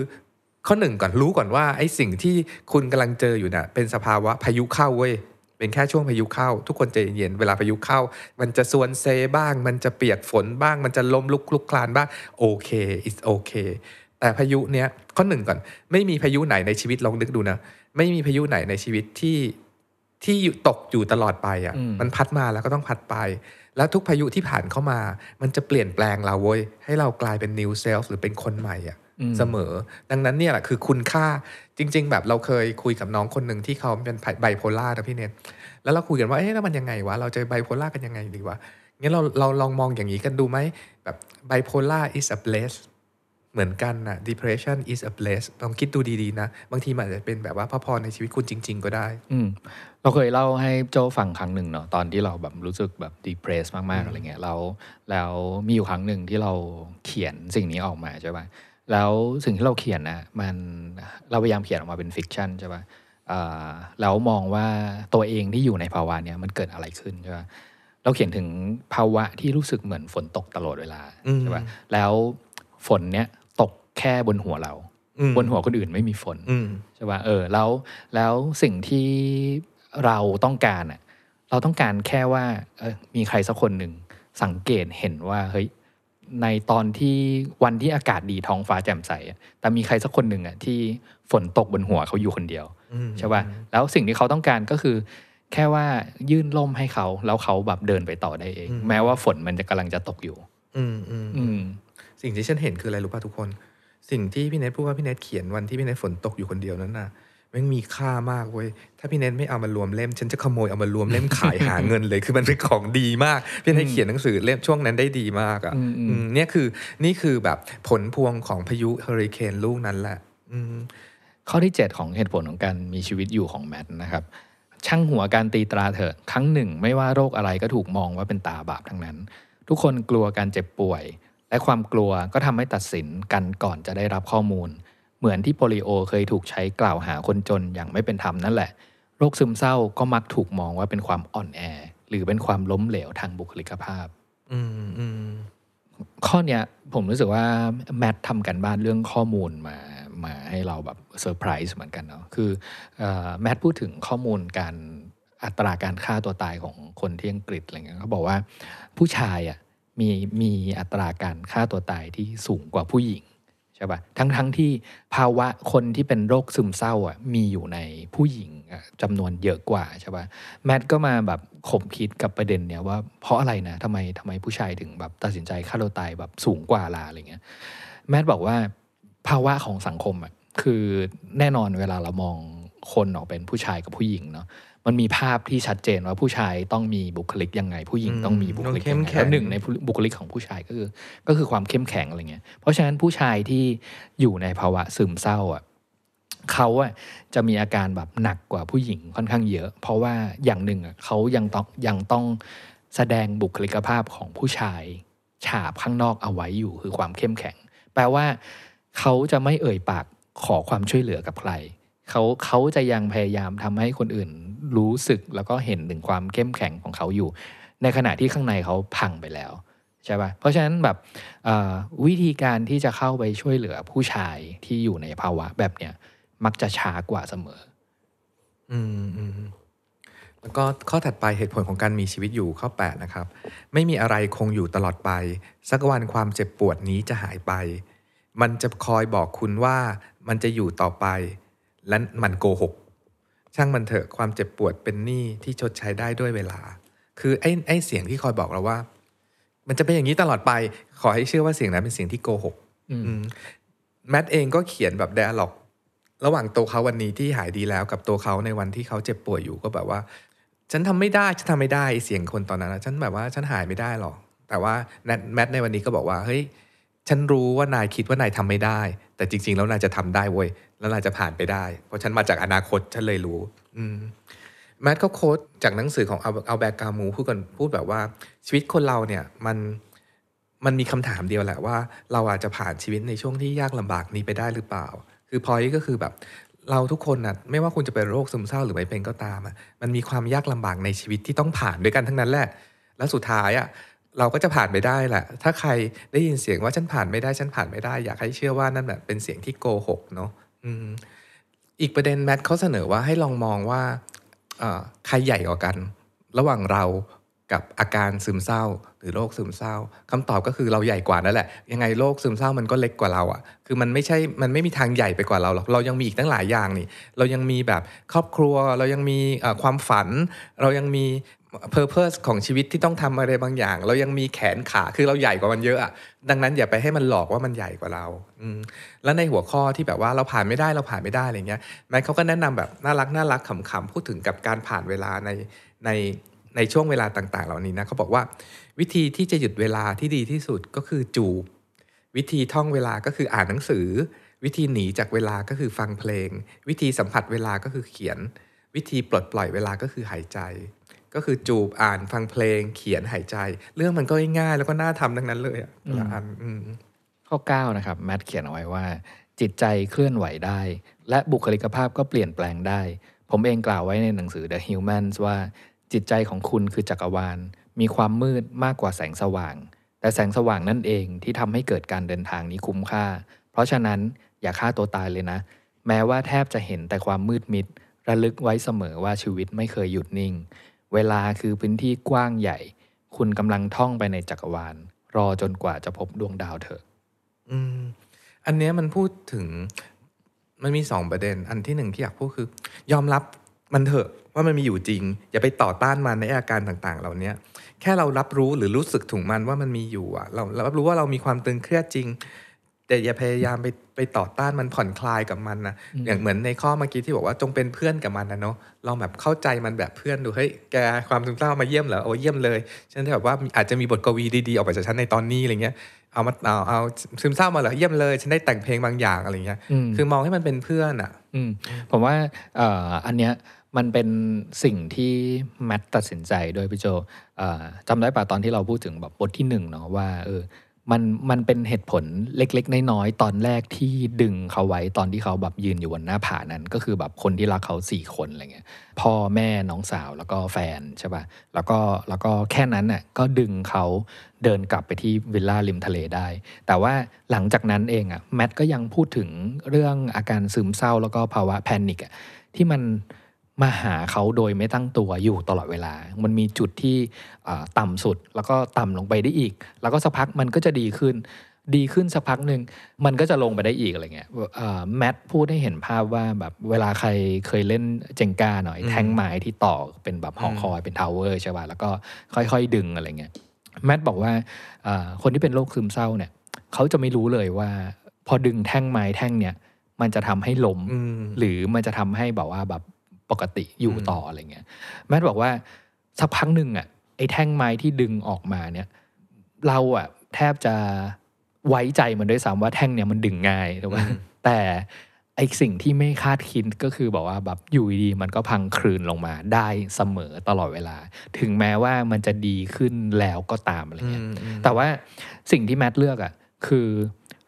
ข้อหนึ่งก่อนรู้ก่อนว่าไอ้สิ่งที่คุณกำลังเจออยู่น่ะเป็นสภาวะพายุเข้าเว้ยเป็นแค่ช่วงพายุเข้า ทุกคนใจเย็นๆเวลาพายุเข้า มันจะสวนเซบ้าง มันจะเปียกฝนบ้าง มันจะล้มลุกคลุกคลานบ้างโอเค it's okay แต่พายุเนี้ยข้อหนึ่งก่อน ไม่มีพายุไหนในชีวิตลองนึกดูนะ ไม่มีพายุไหนในชีวิตที่ที่อยู่ตกอยู่ตลอดไปอะอืมมันพัดมาแล้วก็ต้องพัดไป แล้วทุกพายุที่ผ่านเข้ามา มันจะเปลี่ยนแปลงเราเว้ยให้เรากลายเป็น new self หรือเป็นคนใหม่อะอืม เสมอ ดังนั้นเนี่ยแหละคือคุณค่าจริง ๆ แบบเราเคยคุยกับน้องคนหนึ่งที่เขาเป็นไบโพล่านะพี่เนทแล้วเราคุยกันว่าเอ๊ะแล้วมันยังไงวะเราจะไบโพล่ากันยังไงดีวะงั้นเราเราลองมองอย่างนี้กันดูไหมแบบไบโพล่า is a bless เหมือนกันนะ depression is a bless ลองคิดดูดีๆนะ บางทีมันอาจจะเป็นแบบว่าพระพรในชีวิตคุณจริง ๆ ก็ได้ อืมเราเคยเล่าให้โจฟังครั้งหนึ่งเนาะตอนที่เราแบบรู้สึกแบบดีเพรสมากๆอะไรเงี้ยแล้วแล้วมีอยู่ครั้งหนึ่งที่เราเขียนสิ่งนี้ออกมาใช่ปะ แล้วสิ่งที่เราเขียนนะมันเราพยายามเขียนออกมาเป็นฟิกชันใช่ปะอ่าแล้วมองว่าตัวเองที่อยู่ในภาวะเนี้ยมันเกิดอะไรขึ้นใช่ปะเราเขียนถึงภาวะที่รู้สึกเหมือนฝนตกตลอดเวลาอืมใช่ปะแล้วฝนเนี้ยตกแค่บนหัวเราอืมบนหัวคนอื่นไม่มีฝนอืมใช่ป่ะเออแล้วแล้วสิ่งที่เราต้องการอะเราต้องการแค่ว่าเออมีใครสักคนหนึ่งสังเกตเห็นว่าเฮ้ย ในตอนที่วันที่อากาศดีท้องฟ้าแจ่มใสอะแต่มีใครสักคนหนึ่งอะที่ฝนตกบนหัวเขาอยู่คนเดียวอืมใช่ป่ะแล้วสิ่งที่เขาต้องการก็คือ แค่ว่ายื่นล่มให้เขาแล้วเขาแบบเดินไปต่อได้เอง แม้ว่าฝนมันจะกำลังจะตกอยู่ อืมอืมอืมสิ่งที่ฉันเห็นคืออะไรรู้ป่ะทุกคน สิ่งที่พี่เนทพูดว่าพี่เนทเขียนวันที่พี่เนทฝนตกอยู่คนเดียวนั้นน่ะแมันมีค่ามากเว้ย ถ้าพี่เนทไม่เอามารวมเล่ม ฉันจะขโมยเอามารวมเล่มขายหาเงินเลย คือมันเป็นของดีมาก พี่เนทเขียนหนังสือเล่มช่วงนั้นได้ดีมากอะอืมอืมอืมเนี่ยคือนี่คือแบบผลพวงของพายุเฮอริเคนลูกนั้นแหละอืมข้อที่ 7 ของเหตุผลของการมีชีวิตอยู่ของแมทนะครับช่างหัวการตีตราเถอะ ครั้งหนึ่ง ไม่ว่าโรคอะไรก็ถูกมองว่าเป็นตาบาปทั้งนั้น ทุกคนกลัวการเจ็บป่วย และความกลัวก็ทำให้ตัดสินกันก่อนจะได้รับข้อมูล เหมือนที่โปลิโอเคยถูกใช้กล่าวหาคนจนอย่างไม่เป็นธรรมนั่นแหละ โรคซึมเศร้าก็มักถูกมองว่าเป็นความอ่อนแอ หรือเป็นความล้มเหลวทางบุคลิกภาพอืมอืมข้อเนี้ยผมรู้สึกว่าแมททำกันบ้านเรื่องข้อมูลมามาให้เราแบบเซอร์ไพรส์เหมือนกันเนาะคือเออแมทพูดถึงข้อมูลการอัตราการฆ่าตัวตายของคนที่อังกฤษอะไรเงี้ยเขาบอกว่าผู้ชายอะมีมีอัตราการฆ่าตัวตายที่สูงกว่าผู้หญิงใช่ปะทั้งทั้งที่ภาวะคนที่เป็นโรคซึมเศร้าอะมีอยู่ในผู้หญิงอะจำนวนเยอะกว่าใช่ปะแมทก็มาแบบขมคิดกับประเด็นเนี้ยว่าเพราะอะไรนะทำไมทำไมผู้ชายถึงแบบตัดสินใจฆ่าตัวตายแบบสูงกว่าลาอะไรเงี้ยแมทบอกว่าภาวะของสังคมอะคือแน่นอนเวลาเรามองคนออกเป็นผู้ชายกับผู้หญิงเนาะ มันมีภาพที่ชัดเจนว่าผู้ชายต้องมีบุคลิกยังไง ผู้หญิงต้องมีบุคลิกยังไงแล้วหนึ่งในบุคลิกของผู้ชายก็คือ ก็คือความเข้มแข็งอะไรเงี้ยเพราะฉะนั้นผู้ชายที่อยู่ในภาวะซึมเศร้าอะเขาอะจะมีอาการแบบหนักกว่าผู้หญิงค่อนข้างเยอะ เพราะว่าอย่างหนึ่งอะเขายังต้องยังต้องแสดงบุคลิกภาพของผู้ชายฉาบข้างนอกเอาไว้อยู่คือความเข้มแข็ง แปลว่าเขาจะไม่เอ่ยปากขอความช่วยเหลือกับใครเขาเขาจะยังพยายามทำให้คนอื่น รู้สึกแล้วก็เห็นถึงความเข้มแข็งของเขาอยู่ ในขณะที่ข้างในเขาพังไปแล้วใช่ปะเพราะฉะนั้นแบบวิธีการที่จะเข้าไปช่วยเหลือผู้ชายที่อยู่ในภาวะแบบเนี้ยมักจะช้ากว่าเสมอ อืมอืมแล้วก็ข้อถัดไปเหตุผลของการมีชีวิตอยู่ข้อ 8 นะครับ ไม่มีอะไรคงอยู่ตลอดไป สักวันความเจ็บปวดนี้จะหายไป มันจะคอยบอกคุณว่ามันจะอยู่ต่อไป และมันโกหก ช่างมันเถอะความเจ็บปวดเป็นหนี้ที่ชดใช้ได้ด้วยเวลา คือไอ้ไอ้เสียงที่คอยบอกเราว่า มันจะเป็นอย่างนี้ตลอดไป ขอให้เชื่อว่าเสียงนั้นเป็นเสียงที่โกหกอืมอืมแมทเองก็เขียนแบบ d ด a ล็อกระหว่างตัวเขาวันนี้ที่หายดีแล้วกับตัวเขาในวันที่เขาเจ็บป่วยอยู่ก็แบบว่า ฉันทำไม่ได้ฉันทำไม่ได้เสียงคนตอนนั้นนะฉันแบบว่าฉันหายไม่ได้หรอกแต่ว่าแนทแมทในวันนี้ก็บอกว่าเฮ้ยฉันรู้ว่านายคิดว่านายทำไม่ได้ แต่จริง ๆ แล้วนายจะทำได้เว้ย แล้วนาจะผ่านไปได้ เพราะฉันมาจากอนาคตฉันเลยรู้ อืมแมทก็โค้ดจากหนังสือของอัลอัลแบกามูพูดกันพูดแบบว่า ชีวิตคนเราเนี่ยมันมันมีคำถามเดียวแหละว่า เราอาจจะผ่านชีวิตในช่วงที่ยากลำบากนี้ไปได้หรือเปล่า คือพอยก็คือแบบเราทุกคนน่ะไม่ว่าคุณจะเป็นโรคซึมเศร้าหรือไม่เป็นก็ตามอะมันมีความยากลำบากในชีวิตที่ต้องผ่านด้วยกันทั้งนั้นแหละ แล้วสุดท้ายอะเราก็จะผ่านไปได้แหละ ถ้าใครได้ยินเสียงว่าฉันผ่านไม่ได้ฉันผ่านไม่ได้ อยากให้เชื่อว่านั่นแบบเป็นเสียงที่โกหกเนาะ อีกประเด็นแมทเขาเสนอว่าให้ลองมองว่าใครใหญ่กว่ากัน ระหว่างเรากับอาการซึมเศร้า หรือโรคซึมเศร้าคำตอบก็คือเราใหญ่กว่านั่นแหละ ยังไงโรคซึมเศร้ามันก็เล็กกว่าเราอะ่ะ คือมันไม่ใช่มันไม่มีทางใหญ่ไปกว่าเราหรอกเรายังมีอีกตั้งหลายอย่างนี่ เรายังมีแบบครอบครัว เรายังมีความฝัน เรายังมี purpose ของชีวิตที่ต้องทำอะไรบางอย่าง เรายังมีแขนขาคือเราใหญ่กว่ามันเยอะอะดังนั้นอย่าไปให้มันหลอกว่ามันใหญ่กว่าเราอืมแล้วในหัวข้อที่แบบว่าเราผ่านไม่ได้เราผ่านไม่ได้อะไรเงี้ยแมทเขาก็แนะนำแบบน่ารักน่ารักขำๆพูดถึงกับการผ่านเวลาในในในช่วงเวลาต่าง ๆ เหล่านี้นะเขาบอกว่าวิธีที่จะหยุดเวลาที่ดีที่สุดก็คือจูบวิธีท่องเวลาก็คืออ่านหนังสือ วิธีหนีจากเวลาก็คือฟังเพลง วิธีสัมผัสเวลาก็คือเขียน วิธีปลดปล่อยเวลาก็คือหายใจ ก็คือจูบอ่านฟังเพลงเขียนหายใจ เรื่องมันก็ง่ายๆแล้วก็น่าทำทั้งนั้นเลยอะแต่ละอันอืมข้อ 9 นะครับ แมทเขียนเอาไว้ว่า จิตใจเคลื่อนไหวได้ และบุคลิกภาพก็เปลี่ยนแปลงได้ ผมเองกล่าวไว้ในหนังสือ The Humans ว่าจิตใจของคุณคือจักรวาล มีความมืดมากกว่าแสงสว่าง แต่แสงสว่างนั่นเองที่ทำให้เกิดการเดินทางนี้คุ้มค่า เพราะฉะนั้นอย่าฆ่าตัวตายเลยนะ แม้ว่าแทบจะเห็นแต่ความมืดมิด ระลึกไว้เสมอว่าชีวิตไม่เคยหยุดนิ่ง เวลาคือพื้นที่กว้างใหญ่ คุณกำลังท่องไปในจักรวาล รอจนกว่าจะพบดวงดาวเถอะ อืม อันเนี้ยมันพูดถึง มันมีสองประเด็น อันที่หนึ่งที่อยากพูดคือ ยอมรับมันเถอะว่ามันมีอยู่จริง อย่าไปต่อต้านมันในอาการต่างๆ เหล่าเนี้ยแค่เรารับรู้หรือรู้สึกถึงมันว่ามันมีอยู่อะเราเรารับรู้ว่าเรามีความตึงเครียดจริง แต่อย่าพยายามไปไปต่อต้านมันผ่อนคลายกับมันนะอย่างเหมือนในข้อเมื่อกี้ที่บอกว่าจงเป็นเพื่อนกับมันนะเนาะลองแบบเข้าใจมันแบบเพื่อนดูเฮ้ยแกความซึมเศร้ามาเยี่ยมเหรอโอ้เยี่ยมเลยฉันแบบว่าอาจจะมีบทกวีดีๆออกมาจากฉันในตอนนี้อะไรเงี้ยเอามาเอาเอาซึมเศร้ามาเหรอเยี่ยมเลยฉันได้แต่งเพลงบางอย่างอะไรเงี้ยอืมคือมองให้มันเป็นเพื่อนอะอืมผมว่าเอ่ออันเนี้ยมันเป็นสิ่งที่แมทตัดสินใจโดวยพี่โจเอ่อจำได้ป่ะตอนที่เราพูดถึงแบบบทที่หนึ่งเนาะว่าเออ มันมันเป็นเหตุผลเล็ก ๆ น้อยๆตอนแรกที่ดึงเขาไว้ตอนที่เขาแบบยืนอยู่บนหน้าผานั้น ก็คือแบบคนที่รักเขาสี่คนอะไรเงี้ยพ่อแม่น้องสาวแล้วก็แฟนใช่ป่ะแล้วก็แล้วก็แค่นั้นน่ะก็ดึงเขาเดินกลับไปที่วิลล่าริมทะเลได้ แต่ว่าหลังจากนั้นเองอะแมทก็ยังพูดถึงเรื่องอาการซึมเศร้าแล้วก็ภาวะ panic อะที่มัน มาหาเขาโดยไม่ตั้งตัวอยู่ตลอดเวลา มันมีจุดที่อ่าต่ำสุด แล้วก็ต่ำลงไปได้อีก แล้วก็สักพักมันก็จะดีขึ้น ดีขึ้นสักพักหนึ่งมันก็จะลงไปได้อีกอะไรเงี้ยเอ่อแมทพูดให้เห็นภาพว่าแบบเวลาใครเคยเล่น Jenga หน่อยอืมแท่งไม้ที่ต่อเป็นแบบหอคอยเป็น tower ใช่ป่ะแล้วก็ค่อยๆ ดึงอะไรเงี้ยแมทบอกว่าเอ่อคนที่เป็นโรคซึมเศร้าเนี่ยเขาจะไม่รู้เลยว่า พอดึงแท่งไม้แท่งเนี่ยมันจะทำให้ล้มอืมหรือมันจะทำให้แบบว่าแบบ ปกติอยู่อืมต่ออะไรเงี้ยแมทบอกว่าสักพักหนึ่งอะไอ้แท่งไม้ที่ดึงออกมาเนี่ย เราอะแทบจะไว้ใจมันด้วยซ้ำว่าแท่งเนี่ยมันดึงง่ายถูกไหมแต่ไอ้สิ่งที่ไม่คาดคิดก็คือบอกว่าแบบอยู่ดีๆมันก็พังคลืนลงมาได้เสมอตลอดเวลา ถึงแม้ว่ามันจะดีขึ้นแล้วก็ตามอะไรอืเงี้ยมอืมแต่ว่าสิ่งที่แมทเลือกอะคือ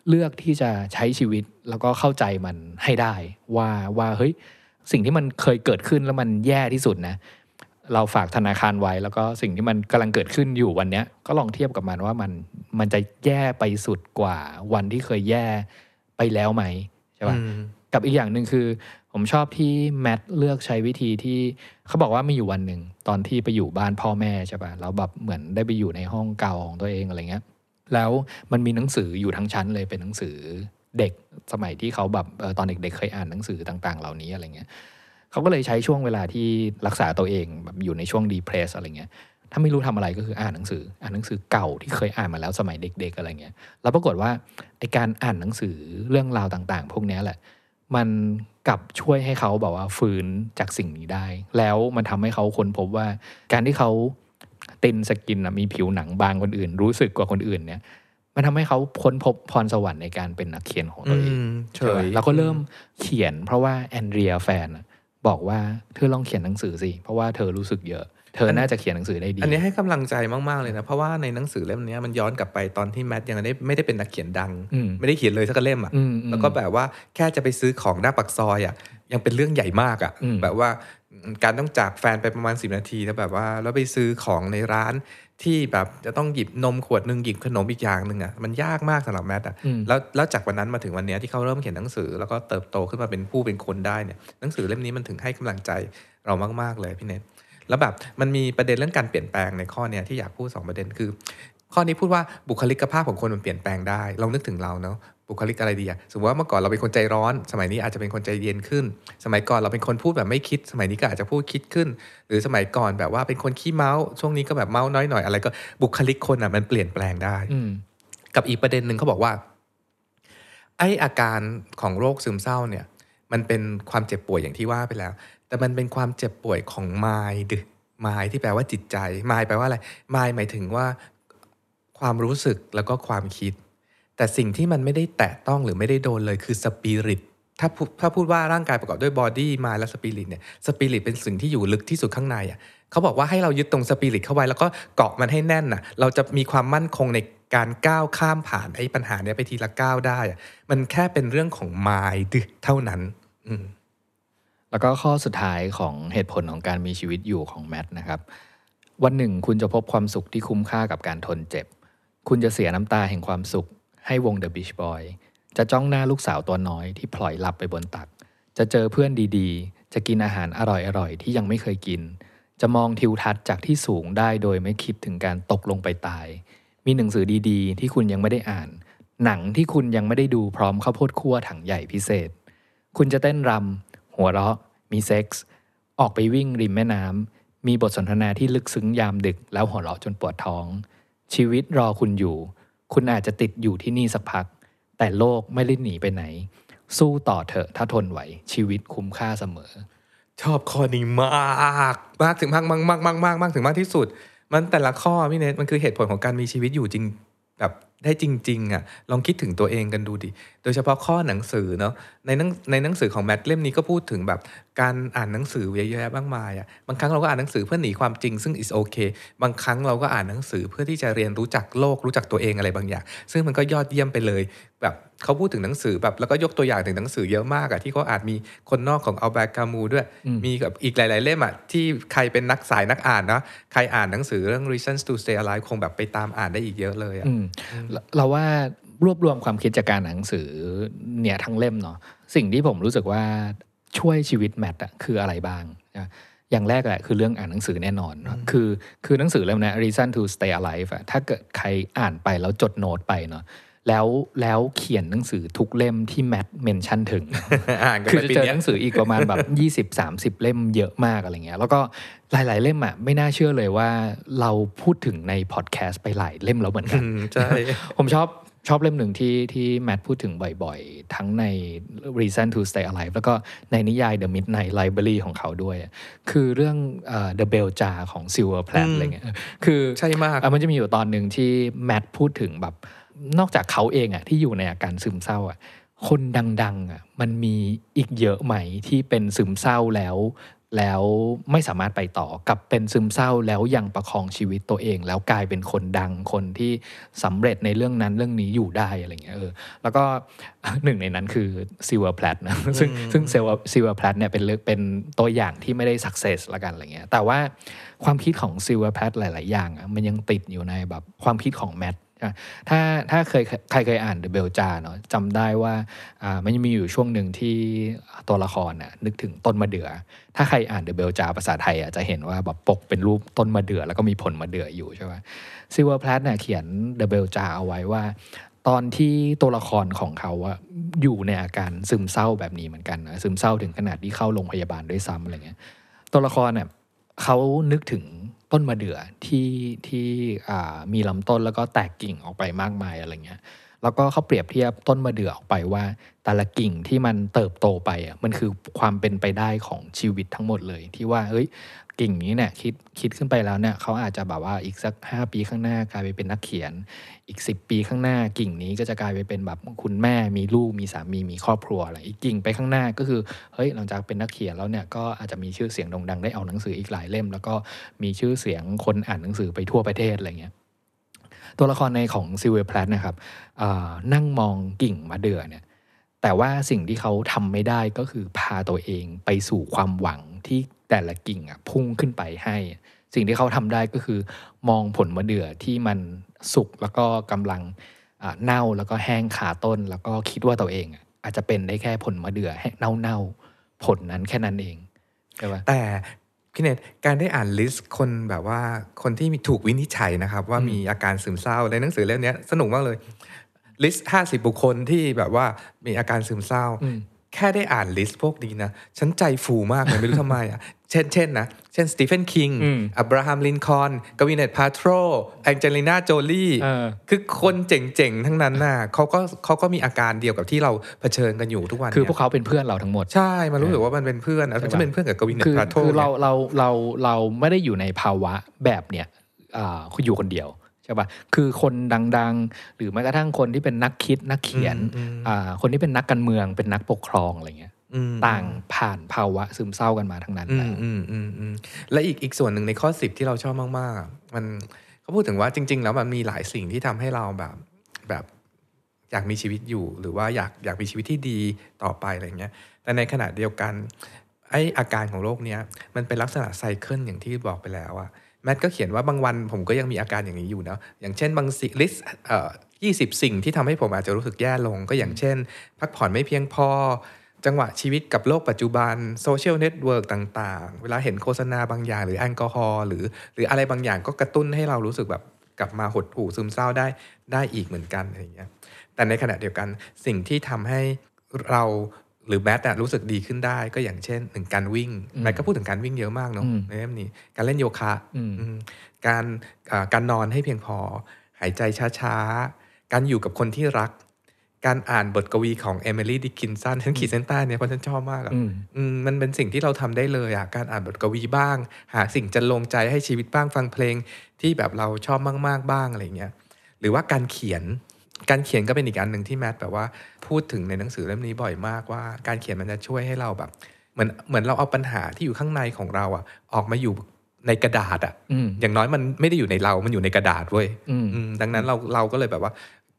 เลือกที่จะใช้ชีวิตแล้วก็เข้าใจมันให้ได้ ว่าว่าเฮ้ย สิ่งที่มันเคยเกิดขึ้นแล้วมันแย่ที่สุดนะ เราฝากธนาคารไว้ แล้วก็สิ่งที่มันกำลังเกิดขึ้นอยู่วันเนี้ย ก็ลองเทียบกับมันว่ามันมันจะแย่ไปสุดกว่าวันที่เคยแย่ไปแล้วไหมใช่ปะอืมกับอีกอย่างหนึ่งคือ ผมชอบที่แมทเลือกใช้วิธีที่เขาบอกว่ามีอยู่วันหนึ่งตอนที่ไปอยู่บ้านพ่อแม่ใช่ปะแล้วแบบเหมือนได้ไปอยู่ในห้องเก่าของตัวเองอะไรเงี้ยแล้วมันมีหนังสืออยู่ทั้งชั้นเลยเป็นหนังสือ เด็กสมัยที่เขาแบบตอนเด็กๆเคยอ่านหนังสือต่าง ๆ เหล่านี้อะไรเงี้ยเขาก็เลยใช้ช่วงเวลาที่รักษาตัวเองแบบอยู่ในช่วงดีเพรสอะไรเงี้ยถ้าไม่รู้ทำอะไรก็คืออ่านหนังสือ อ่านหนังสือเก่าที่เคยอ่านมาแล้วสมัยเด็ก ๆ อะไรเงี้ยแล้วปรากฏว่าไอการอ่านหนังสือเรื่องราวต่าง ๆ พวกนี้แหละ มันกลับช่วยให้เขาแบบว่าฟื้นจากสิ่งนี้ได้ แล้วมันทำให้เขาค้นพบว่า การที่เขา thin skin มีผิวหนังบางกว่าคนอื่น รู้สึกกว่าคนอื่นเนี่ย มันทำให้เขาค้นพบพรสวรรค์ในการเป็นนักเขียนของตัวเองอืมเฉยใช่ปะแล้วก็เริ่มเขียน เพราะว่าแอนเดรียแฟนน่ะบอกว่าเธอลองเขียนหนังสือสิ เพราะว่าเธอรู้สึกเยอะ เธอน่าจะเขียนหนังสือได้ดี อันนี้ให้กำลังใจมาก ๆ เลยนะ เพราะว่าในหนังสือเล่มเนี้ยมันย้อนกลับไปตอนที่แมทยังไม่ได้ไม่ได้เป็นนักเขียนดังอืมไม่ได้เขียนเลยสักเล่มอะอืมอืมแล้วก็แบบว่าแค่จะไปซื้อของหน้าปักซอยอะยังเป็นเรื่องใหญ่มากอะอืมแบบว่า การต้องจากแฟนไปประมาณ 10 นาทีแล้วแบบว่าแล้วไปซื้อของในร้านที่แบบจะต้องหยิบนมขวดหนึ่งหยิบขนมอีกอย่างหนึ่งอะมันยากมากสำหรับแมทอะอืมแล้วแล้วจากวันนั้นมาถึงวันเนี้ยที่เขาเริ่มเขียนหนังสือ แล้วก็เติบโตขึ้นมาเป็นผู้เป็นคนได้เนี่ยหนังสือเล่มนี้มันถึงให้กำลังใจเรามากๆเลยพี่เนทแล้วแบบมันมีประเด็นเรื่องการเปลี่ยนแปลงในข้อเนี้ยที่อยากพูดสองประเด็นคือ ข้อนี้พูดว่าบุคลิกภาพของคนมันเปลี่ยนแปลงได้ลองนึกถึงเราเนาะ บุคลิกอะไรดีอะสมมติว่าเมื่อก่อนเราเป็นคนใจร้อน สมัยนี้อาจจะเป็นคนใจเย็นขึ้น สมัยก่อนเราเป็นคนพูดแบบไม่คิด สมัยนี้ก็อาจจะพูดคิดขึ้น หรือสมัยก่อนแบบว่าเป็นคนขี้เมาส์ช่วงนี้ก็แบบเมาส์น้อยหน่อยอะไรก็บุคลิกคนอะมันเปลี่ยนแปลงได้อืมกับอีกประเด็นหนึ่งเขาบอกว่า ไออาการของโรคซึมเศร้าเนี่ย มันเป็นความเจ็บป่วยอย่างที่ว่าไปแล้ว แต่มันเป็นความเจ็บป่วยของมายดึมายที่แปลว่าจิตใจมายแปลว่าอะไรมายหมายถึงว่าความรู้สึกแล้วก็ความคิด แต่สิ่งที่มันไม่ได้แตะต้องหรือไม่ได้โดนเลยคือสปิริตถ้าพูดถ้าพูดว่าร่างกายประกอบด้วยบอดี้มาและสปิริตเนี่ยสปิริตเป็นสิ่งที่อยู่ลึกที่สุดข้างในอะเขาบอกว่าให้เรายึดตรงสปิริตเข้าไว้แล้วก็เกาะมันให้แน่นน่ะเราจะมีความมั่นคงในการก้าวข้ามผ่านไอ้ปัญหาเนี้ยไปทีละก้าวได้อะมันแค่เป็นเรื่องของมายดึเท่านั้น อืมแล้วก็ข้อสุดท้ายของเหตุผลของการมีชีวิตอยู่ของแมทนะครับ วันหนึ่งคุณจะพบความสุขที่คุ้มค่ากับการทนเจ็บ คุณจะเสียน้ำตาแห่งความสุข ให้วง The Beach Boy จะจ้องหน้าลูกสาวตัวน้อยที่พลอยหลับไปบนตัก จะเจอเพื่อนดีๆ จะกินอาหารอร่อยๆ ที่ยังไม่เคยกิน จะมองทิวทัศน์จากที่สูงได้โดยไม่คิดถึงการตกลงไปตาย มีหนังสือดีๆ ที่คุณยังไม่ได้อ่าน หนังที่คุณยังไม่ได้ดูพร้อมข้าวโพดคั่วถังใหญ่พิเศษ คุณจะเต้นรำหัวเราะ มีเซ็กส์ออกไปวิ่งริมแม่น้ำมีบทสนทนาที่ลึกซึ้งยามดึกแล้วหัวเราะจนปวดท้อง ชีวิตรอคุณอยู่ คุณอาจจะติดอยู่ที่นี่สักพัก แต่โลกไม่ได้หนีไปไหน สู้ต่อเถอะถ้าทนไหวชีวิตคุ้มค่าเสมอ ชอบข้อนี้มาก มากถึงมากมากมากมากมากมากถึงมากที่สุด มันแต่ละข้อพี่เนทมันคือเหตุผลของการมีชีวิตอยู่จริงแบบ ได้จริงๆอะลองคิดถึงตัวเองกันดูดิ โดยเฉพาะข้อหนังสือเนาะในหนังในหนังสือของแมทเล่มนี้ก็พูดถึงแบบการอ่านหนังสือเยอะแยะมากมายอะบางครั้งเราก็อ่านหนังสือเพื่อหนีความจริงซึ่ง is okay บางครั้งเราก็อ่านหนังสือเพื่อที่จะเรียนรู้จักโลกรู้จักตัวเองอะไรบางอย่าง ซึ่งมันก็ยอดเยี่ยมไปเลย แบบเขาพูดถึงหนังสือแบบแล้วก็ยกตัวอย่างถึงหนังสือเยอะมากอะที่เขาอาจมีคนนอกของอัลแบร์กามูด้วยอืมมีกับอีกหลาย ๆ เล่มอะที่ใครเป็นนักสายนักอ่านเนาะใครอ่านหนังสือเรื่อง reasons to stay alive คงแบบไปตามอ่านได้อีกเยอะเลยอะอืมเราเราว่ารวบรวมความคิดจากการอ่านหนังสือเนี่ยทั้งเล่มเนาะสิ่งที่ผมรู้สึกว่าช่วยชีวิตแมทอะคืออะไรบ้างนะอย่างแรกแหละคือเรื่องอ่านหนังสือแน่นอนเนอะคือคือหนังสือเล่มเนี้ reason to stay alive อะถ้าเกิดใครอ่านไปแล้วจดโน้ตไปเนาะ แล้วแล้วเขียนหนังสือทุกเล่มที่แมทเมนชั่นถึงอ่านกันคือไปจะปีเจอเนี้หยนังสืออีกประมาณแบบ 20 30 เล่มเยอะมากอะไรเงี้ย แล้วก็หลาย ๆ เล่มอะไม่น่าเชื่อเลยว่าเราพูดถึงในพอดแคสต์ไปหลายเล่มแล้วเหมือนกันอืมใช่ผมชอบชอบเล่มหนึ่งที่ที่แมทพูดถึงบ่อยๆ ทั้งใน Reason to Stay Alive แล้วก็ในนิยาย The Midnight Library ของเขาด้วย คือเรื่องเอ่อ The Bell Jar ของ Sylvia Plath อะไรเงี้ยคือใช่มากอะมันจะมีอยู่ตอนหนึ่งที่แมทพูดถึงแบบ นอกจากเขาเองอะที่อยู่ในอาการซึมเศร้าอะคนดังๆอะมันมีอีกเยอะไหมที่เป็นซึมเศร้าแล้ว แล้วไม่สามารถไปต่อกับเป็นซึมเศร้าแล้วยังประคองชีวิตตัวเอง แล้วกลายเป็นคนดังคนที่สำเร็จในเรื่องนั้นเรื่องนี้อยู่ได้อะไรเงี้ยเออแล้วก็หนึ่งในนั้นคือ Sylvia Plath นะซึ่งซึ่ง Sylvia Sylvia Plath เนี่ยเป็นเรื่องเป็นตัวอย่างที่ไม่ได้ success ละกันอะไรเงี้ยแต่ว่าความคิดของ Sylvia Plath หลาย ๆ อย่างอะมันยังติดอยู่ในแบบความคิดของแมท ถ้าถ้าเคยใครเคยอ่าน The Bell Jar เนาะจำได้ว่ามันมีอยู่ช่วงหนึ่งที่ตัวละครน่ะนึกถึงต้นมะเดื่อถ้าใครอ่าน The Bell Jar ภาษาไทยอะจะเห็นว่าแบบปกเป็นรูปต้นมะเดื่อแล้วก็มีผลมะเดื่ออยู่ใช่ไหม Sylvia Plath เนี่ยเขียน The Bell Jar เอาไว้ว่า ตอนที่ตัวละครของเขาอะอยู่ในอาการซึมเศร้าแบบนี้เหมือนกันนะซึมเศร้าถึงขนาดที่เข้าโรงพยาบาลด้วยซ้ำอะไรเงี้ยตัวละครเนี่ยเขานึกถึง ต้นมะเดื่อที่ที่มีลำต้นแล้วก็แตกกิ่งออกไปมากมายอะไรเงี้ยแล้วก็เขาเปรียบเทียบต้นมะเดื่อออกไปว่า แต่ละกิ่งที่มันเติบโตไปอะมันคือความเป็นไปได้ของชีวิตทั้งหมดเลย ที่ว่าเฮ้ย กิ่งนี้เนี่ยคิดคิดขึ้นไปแล้วเนี่ยเขาอาจจะแบบว่าอีกสัก 5 ปีข้างหน้ากลายไปเป็นนักเขียน อีก 10 ปีข้างหน้ากิ่งนี้ก็จะกลายไปเป็นแบบคุณแม่มีลูกมีสามีมีครอบครัวอะไรอีกกิ่งไปข้างหน้าก็คือเฮ้ยหลังจากเป็นนักเขียนแล้วเนี่ยก็อาจจะมีชื่อเสียงโด่งดังได้เอาหนังสืออีกหลายเล่ม แล้วก็มีชื่อเสียงคนอ่านหนังสือไปทั่วประเทศอะไรเงี้ยตัวละครในของ Sylvia Plath นะครับนั่งมองกิ่งมะเดื่อเนี่ยแต่ว่าสิ่งที่เขาทำไม่ได้ก็คือพาตัวเองไปสู่ความหวังที่ แต่ละกิ่งอะพุ่งขึ้นไปให้ สิ่งที่เขาทำได้ก็คือ มองผลมะเดื่อที่มันสุกแล้วก็กำลังเน่าแล้วก็แห้งคาต้น แล้วก็คิดว่าตัวเองอาจจะเป็นได้แค่ผลมะเดื่อเน่าเน่าผลนั้นแค่นั้นเองใช่ปะแต่พี่เนทการได้อ่าน list คนแบบว่าคนที่มีถูกวินิจฉัยนะครับ ว่ามีอาการซึมเศร้าในหนังสือเล่มนี้สนุกมากเลย list ห้าสิบบุคคลที่แบบว่ามีอาการซึมเศร้า แค่ได้อ่าน list พวกนี้นะ ฉันใจฟูมากเลยไม่รู้ทำไมอะ เช่นเช่นนะ เช่น Stephen King Abraham Lincoln Gwyneth Paltrow Angelina Jolie คือคนเจ๋งๆ ทั้งนั้นน่ะเขาก็เขาก็มีอาการเดียวกับที่เราเผชิญกันอยู่ทุกวัน คือพวกเขาเป็นเพื่อนเราทั้งหมด ใช่ มันรู้สึกว่ามันเป็นเพื่อนฉันเป็นเพื่อนกับ Gwyneth Paltrow คือเราเราเราเราไม่ได้อยู่ในภาวะแบบเนี้ยอยู่คนเดียว ใช่ปะคือคนดังๆ หรือแม้กระทั่งคนที่เป็นนักคิดนักเขียนอ่าคนที่เป็นนักการเมืองเป็นนักปกครองอะไรเงี้ยต่างผ่านภาวะซึมเศร้ากันมาทั้งนั้นแล้วและอีกอีกส่วนหนึ่งในข้อสิบที่เราชอบมากๆ มันเขาพูดถึงว่าจริง ๆ แล้วมันมีหลายสิ่งที่ทำให้เราแบบแบบอยากมีชีวิตอยู่หรือว่าอยากอยากมีชีวิตที่ดีต่อไปอะไรเงี้ย แต่ในขณะเดียวกันไออาการของโรคเนี้ยมันเป็นลักษณะไซเคิลอย่างที่บอกไปแล้วอะ แมทก็เขียนว่าบางวันผมก็ยังมีอาการอย่างนี้อยู่นะอย่างเช่นบางสิลิสเอ่อยี่สิบสิ่งที่ทำให้ผมอาจจะรู้สึกแย่ลง ก็อย่างเช่น พักผ่อนไม่เพียงพอ จังหวะชีวิตกับโลกปัจจุบัน social network ต่างๆ เวลาเห็นโฆษณาบางอย่าง หรือแอลกอฮอล์หรือ หรืออะไรบางอย่างก็กระตุ้นให้เรารู้สึกแบบกลับมาหดหู่ซึมเศร้าได้ได้อีกเหมือนกันอะไรอย่างเงี้ยแต่ในขณะเดียวกันสิ่งที่ทำให้เรา หรือแมทรู้สึกดีขึ้นได้ก็อย่างเช่นหนึ่งการวิ่งแมทก็พูดถึงการวิ่งเยอะมากเนาะในเล่มนี้ การเล่นโยคะการการนอนให้เพียงพอ หายใจช้าๆ การอยู่กับคนที่รัก การอ่านบทกวีของเอมิลี่ดิคินสันฉันขีดเส้นใต้เนี่ยเพราะฉันชอบมากอะมันเป็นสิ่งที่เราทำได้เลยอะการอ่านบทกวีบ้าง หาสิ่งจะลงใจให้ชีวิตบ้างฟังเพลงที่แบบเราชอบมาก ๆ บ้างอะไรเงี้ยหรือว่าการเขียน การเขียนก็เป็นอีกอันหนึ่งที่แมทแบบว่าพูดถึงในหนังสือเล่มนี้บ่อยมากว่า การเขียนมันจะช่วยให้เราแบบ เหมือนเหมือนเราเอาปัญหาที่อยู่ข้างในของเราอะออกมาอยู่ในกระดาษอะอย่างน้อยมันไม่ได้อยู่ในเรา มันอยู่ในกระดาษเว้ยดังนั้นเราเราก็เลยแบบว่า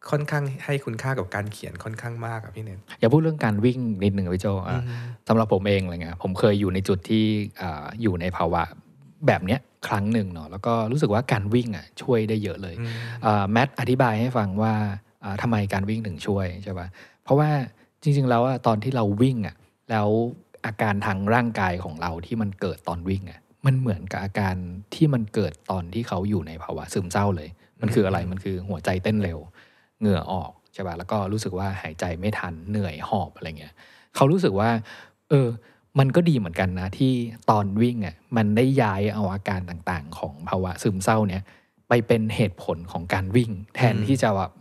ค่อนข้างให้คุณค่ากับการเขียนค่อนข้างมากอะพี่เนนอย่าพูดเรื่องการวิ่งนิดหนึ่งพี่โจสำหรับผมเองอะไรเงี้ยผมเคยอยู่ในจุดที่อยู่ในภาวะแบบเนี้ยครั้งหนึ่งเนาะแล้วก็รู้สึกว่าการวิ่งอะช่วยได้เยอะเลยแมทอธิบายให้ฟังว่า ทำไมการวิ่งถึงช่วยใช่ปะเพราะว่าจริง ๆ แล้วตอนที่เราวิ่งอะแล้วอาการทางร่างกายของเราที่มันเกิดตอนวิ่งอะมันเหมือนกับอาการที่มันเกิดตอนที่เขาอยู่ในภาวะซึมเศร้าเลย มันคืออะไรมันคือหัวใจเต้นเร็ว เหงื่อออกใช่ปะแล้วก็รู้สึกว่าหายใจไม่ทันเหนื่อยหอบอะไรเงี้ยเขารู้สึกว่า เออมันก็ดีเหมือนกันนะที่ตอนวิ่งอะมันได้ย้ายเอาอาการต่างๆ ของภาวะซึมเศร้าเนี่ย ไปเป็นเหตุผลของการวิ่ง แทนที่จะแบบ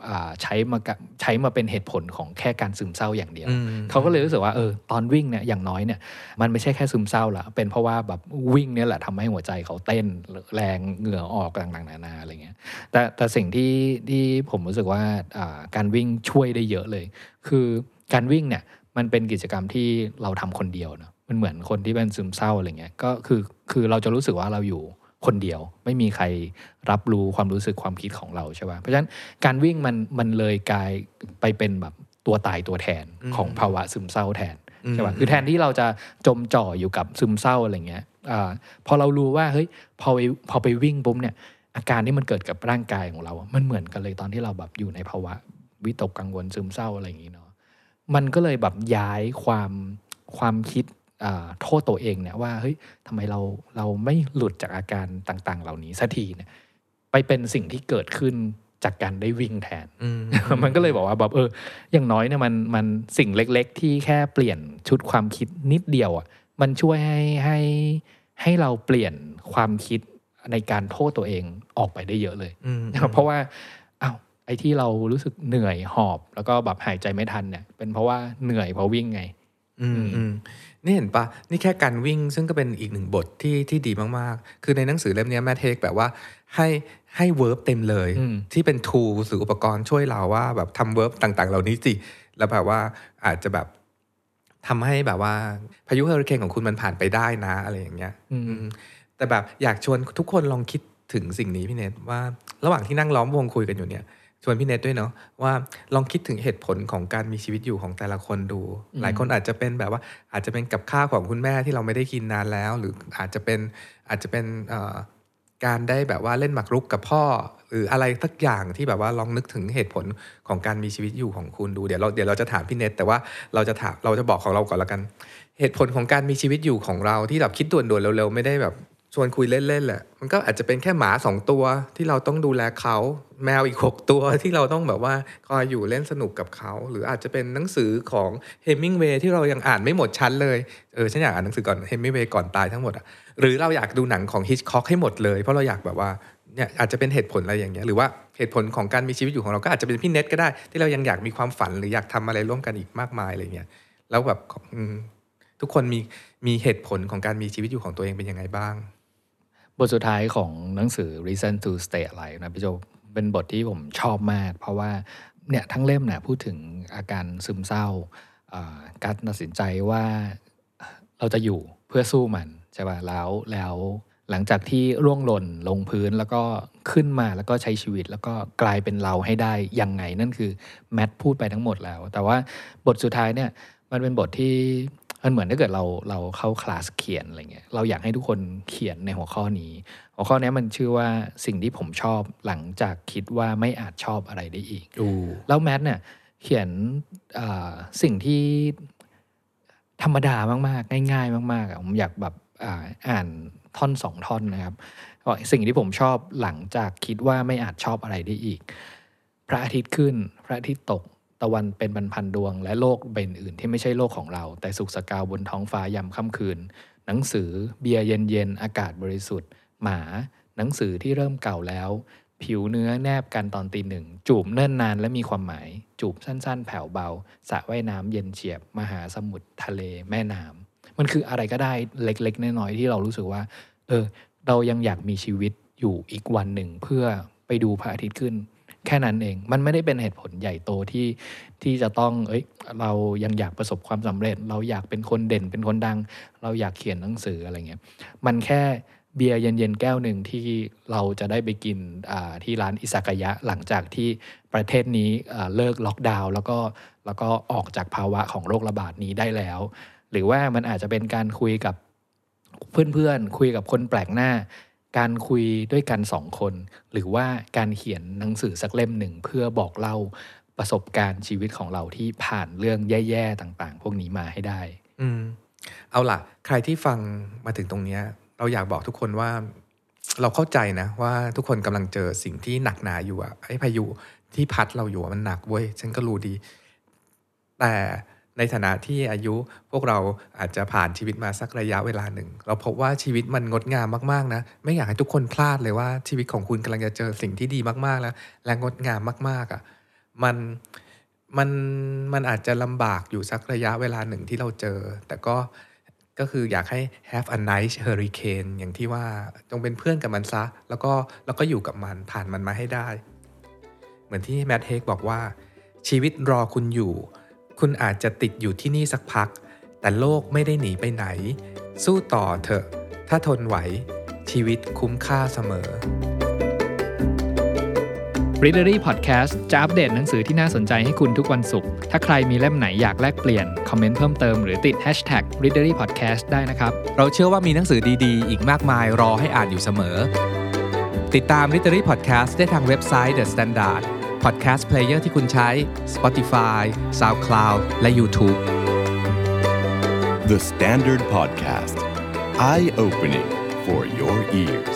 ใช้มาใช้มาเป็นเหตุผลของแค่การซึมเศร้าอย่างเดียว เขาก็เลยรู้สึกว่าเออตอนวิ่งเนี่ยอย่างน้อยเนี่ยมันไม่ใช่แค่ซึมเศร้าละเป็นเพราะว่าแบบวิ่งเนี่ยแหละทำให้หัวใจเขาเต้นแรงเหงื่อออกต่างๆนานาอะไรเงี้ยแต่แต่สิ่งที่ที่ผมรู้สึกว่าการวิ่งช่วยได้เยอะเลย คือการวิ่งเนี่ยมันเป็นกิจกรรมที่เราทำคนเดียวเนาะมันเหมือนคนที่เป็นซึมเศร้าอะไรเงี้ยก็คือคือเราจะรู้สึกว่าเราอยู่ คนเดียว ไม่มีใครรับรู้ความรู้สึกความคิดของเราใช่ป่ะเพราะฉะนั้นการวิ่งมันมันเลยกลายไปเป็นแบบตัวตายตัวแทนของภาวะซึมเศร้าแทนใช่ป่ะคือแทนที่เราจะจมจ่ออยู่กับซึมเศร้าอะไรเงี้ยอพอเรารู้ว่าเฮ้ยพอไปพอไปวิ่งปุ๊บเนี่ยอาการที่มันเกิดกับร่างกายของเราอะมันเหมือนกันเลยตอนที่เราแบบอยู่ในภาวะวิตกกังวลซึมเศร้าอะไรอย่างนี้เนาะมันก็เลยแบบย้ายความความคิดอ่า โทษตัวเองเนี่ยว่าเฮ้ยทำไมเราเราไม่หลุดจากอาการต่าง ๆ เหล่านี้สักทีเนี่ยไปเป็นสิ่งที่เกิดขึ้นจากการได้วิ่งแทนอืมมันก็เลยบอกว่าแบบเออ อย่างน้อยเนี่ยมันมันสิ่งเล็ก ๆ ที่แค่เปลี่ยนชุดความคิดนิดเดียวอะ มันช่วยให้ให้ให้เราเปลี่ยนความคิดในการโทษตัวเองออกไปได้เยอะเลยอืมเพราะว่าอ้าวไอ้ที่เรารู้สึกเหนื่อยหอบ แล้วก็แบบหายใจไม่ทันเนี่ย เป็นเพราะว่าเหนื่อยเพราะวิ่งไง อืมอืมนี่เห็นปะนี่แค่การวิ่งซึ่งก็เป็นอีกหนึ่งบทที่ที่ดีมากๆ คือในหนังสือเล่มเนี้แมท take แบบว่าให้ให้ verb เต็มเลยอืมที่เป็น tools หรืออุปกรณ์ช่วยเราว่าแบบทำ verb ต่าง ๆ เหล่านี้สิ แล้วแบบว่าอาจจะแบบทำให้แบบว่าพายุเฮอริเคนของคุณมันผ่านไปได้นะอะไรอย่างเงี้ยอืมอืมแต่แบบอยากชวนทุกคนลองคิดถึงสิ่งนี้พี่เนทว่าระหว่างที่นั่งล้อมวงคุยกันอยู่เนี่ย ชวนพี่เนทด้วยเนาะว่าลองคิดถึงเหตุผลของการมีชีวิตอยู่ของแต่ละคนดู หลายคนอาจจะเป็นแบบว่าอาจจะเป็นกับข้าวของคุณแม่ที่เราไม่ได้กินนานแล้ว หรืออาจจะเป็นอาจจะเป็นเอ่อการได้แบบว่าเล่นหมากรุกกับพ่อ หรืออะไรสักอย่างที่แบบว่าลองนึกถึงเหตุผลของการมีชีวิตอยู่ของคุณดูเดี๋ยวเราเดี๋ยวเราจะถามพี่เนทแต่ว่าเราจะถามเราจะบอกของเราก่อนละกัน เหตุผลของการมีชีวิตอยู่ของเราที่แบบคิดด่วนๆเร็วๆไม่ได้แบบ ชวนคุยเล่นๆแหละ มันก็อาจจะเป็นแค่หมาสองตัวที่เราต้องดูแลเขาแมวอีกหกตัวที่เราต้องแบบว่าคอยอยู่เล่นสนุกกับเขา หรืออาจจะเป็นหนังสือของเฮมิงเวย์ที่เรายังอ่านไม่หมดชั้นเลยเออฉันอยากอ่านหนังสือก่อนเฮมิงเวย์ก่อนตายทั้งหมดอะหรือเราอยากดูหนังของฮิชคอกให้หมดเลย เพราะเราอยากแบบว่าเนี่ยอาจจะเป็นเหตุผลอะไรอย่างเงี้ยหรือว่าเหตุผลของการมีชีวิตอยู่ของเราก็อาจจะเป็นพี่เน็ตก็ได้ ที่เรายังอยากมีความฝันหรืออยากทำอะไรร่วมกันอีกมากมายอะไรเงี้ยแล้วแบบทุกคนมีมีเหตุผลของการมีชีวิตอยู่ของตัวเองเป็นยังไงบ้าง บทสุดท้ายของหนังสือ Reason to Stay Alive นะพี่โจเป็นบทที่ผมชอบมาก เพราะว่าเนี่ยทั้งเล่มเนี่ยพูดถึงอาการซึมเศร้าอ่าการตัดสินใจว่าเราจะอยู่เพื่อสู้มันใช่ป่ะแล้วแล้วหลังจากที่ร่วงหล่นลงพื้นแล้วก็ขึ้นมาแล้วก็ใช้ชีวิต แล้วก็กลายเป็นเราให้ได้ยังไงนั่นคือแมทพูดไปทั้งหมดแล้ว แต่ว่าบทสุดท้ายเนี่ยมันเป็นบทที่ มันเหมือนถ้าเกิดเราเราเข้าคลาสเขียนอะไรเงี้ยเราอยากให้ทุกคนเขียนในหัวข้อนี้ หัวข้อนี้มันชื่อว่าสิ่งที่ผมชอบหลังจากคิดว่าไม่อาจชอบอะไรได้อีกอูแล้วแมทเนี่ยเขียนอ่าสิ่งที่ธรรมดามากๆ ง่าย ๆ มากๆอะผมอยากแบบอาอ่านท่อนสองท่อนนะครับบอกสิ่งที่ผมชอบหลังจากคิดว่าไม่อาจชอบอะไรได้อีก พระอาทิตย์ขึ้น พระอาทิตย์ตกตะวันเป็นบรรพันดวง และโลกใบอื่นที่ไม่ใช่โลกของเรา แต่สุกสกาวบนท้องฟ้ายามค่ำคืน หนังสือเบียร์เย็นๆอากาศบริสุทธิ์ หมา หนังสือที่เริ่มเก่าแล้ว ผิวเนื้อแนบกันตอนตีหนึ่ง จูบเนิ่นนานและมีความหมาย จูบสั้นๆ แผ่วเบาสระว่ายน้ำเย็นเฉียบ มหาสมุทรทะเลแม่น้ำมันคืออะไรก็ได้เล็กๆน้อยๆที่เรารู้สึกว่า เออ เรายังอยากมีชีวิตอยู่อีกวันหนึ่งเพื่อไปดูพระอาทิตย์ขึ้น แค่นั้นเอง มันไม่ได้เป็นเหตุผลใหญ่โตที่ที่จะต้อง เอ้ย เรายังอยากประสบความสำเร็จ เราอยากเป็นคนเด่น เป็นคนดัง เราอยากเขียนหนังสืออะไรเงี้ย มันแค่เบียร์เย็นๆแก้วหนึ่งที่เราจะได้ไปกินที่ร้านอิซากายะหลังจากที่ประเทศนี้เลิกล็อกดาวน์แล้วก็แล้วก็ออกจากภาวะของโรคระบาดนี้ได้แล้ว หรือว่ามันอาจจะเป็นการคุยกับเพื่อนๆคุยกับคนแปลกหน้า การคุยด้วยกันสองคน หรือว่าการเขียนหนังสือสักเล่มหนึ่งเพื่อบอกเล่าประสบการณ์ชีวิตของเราที่ผ่านเรื่องแย่ๆต่างๆ พวกนี้มาให้ได้ อืม เอาล่ะ ใครที่ฟังมาถึงตรงเนี้ย เราอยากบอกทุกคนว่า เราเข้าใจนะ ว่าทุกคนกำลังเจอสิ่งที่หนักหนาอยู่อะไอ้พายุที่พัดเราอยู่มันหนักเว้ยฉันก็รู้ดี แต่ ในฐานะที่อายุพวกเราอาจจะผ่านชีวิตมาสักระยะเวลาหนึ่ง เราพบว่าชีวิตมันงดงามมากๆนะ ไม่อยากให้ทุกคนพลาดเลยว่าชีวิตของคุณกำลังจะเจอสิ่งที่ดีมากๆ แล้ว และงดงามมากๆอะ่ะมันมันมันอาจจะลำบากอยู่สักระยะเวลาหนึ่งที่เราเจอ แต่ก็ก็คืออยากให้ have a nice hurricane อย่างที่ว่าจงเป็นเพื่อนกับมันซะ แล้วก็แล้วก็อยู่กับมันผ่านมันมาให้ได้ เหมือนที่แมทเฮกบอกว่าชีวิตรอคุณอยู่ คุณอาจจะติดอยู่ที่นี่สักพัก แต่โลกไม่ได้หนีไปไหน สู้ต่อเถอะ ถ้าทนไหว ชีวิตคุ้มค่าเสมอ Readery Podcast จะอัปเดตหนังสือที่น่าสนใจให้คุณทุกวันศุกร์ ถ้าใครมีเล่มไหนอยากแลกเปลี่ยน คอมเมนต์เพิ่มเติมหรือติด Hashtag Readery Podcast ได้นะครับ เราเชื่อว่ามีหนังสือดีๆ อีกมากมายรอให้อ่านอยู่เสมอ ติดตาม Literary Podcast ได้ทางเว็บไซต์ The Standard Podcast Player ที่คุณใช้ Spotify SoundCloud และ YouTube The Standard Podcast. Eye opening for your ears.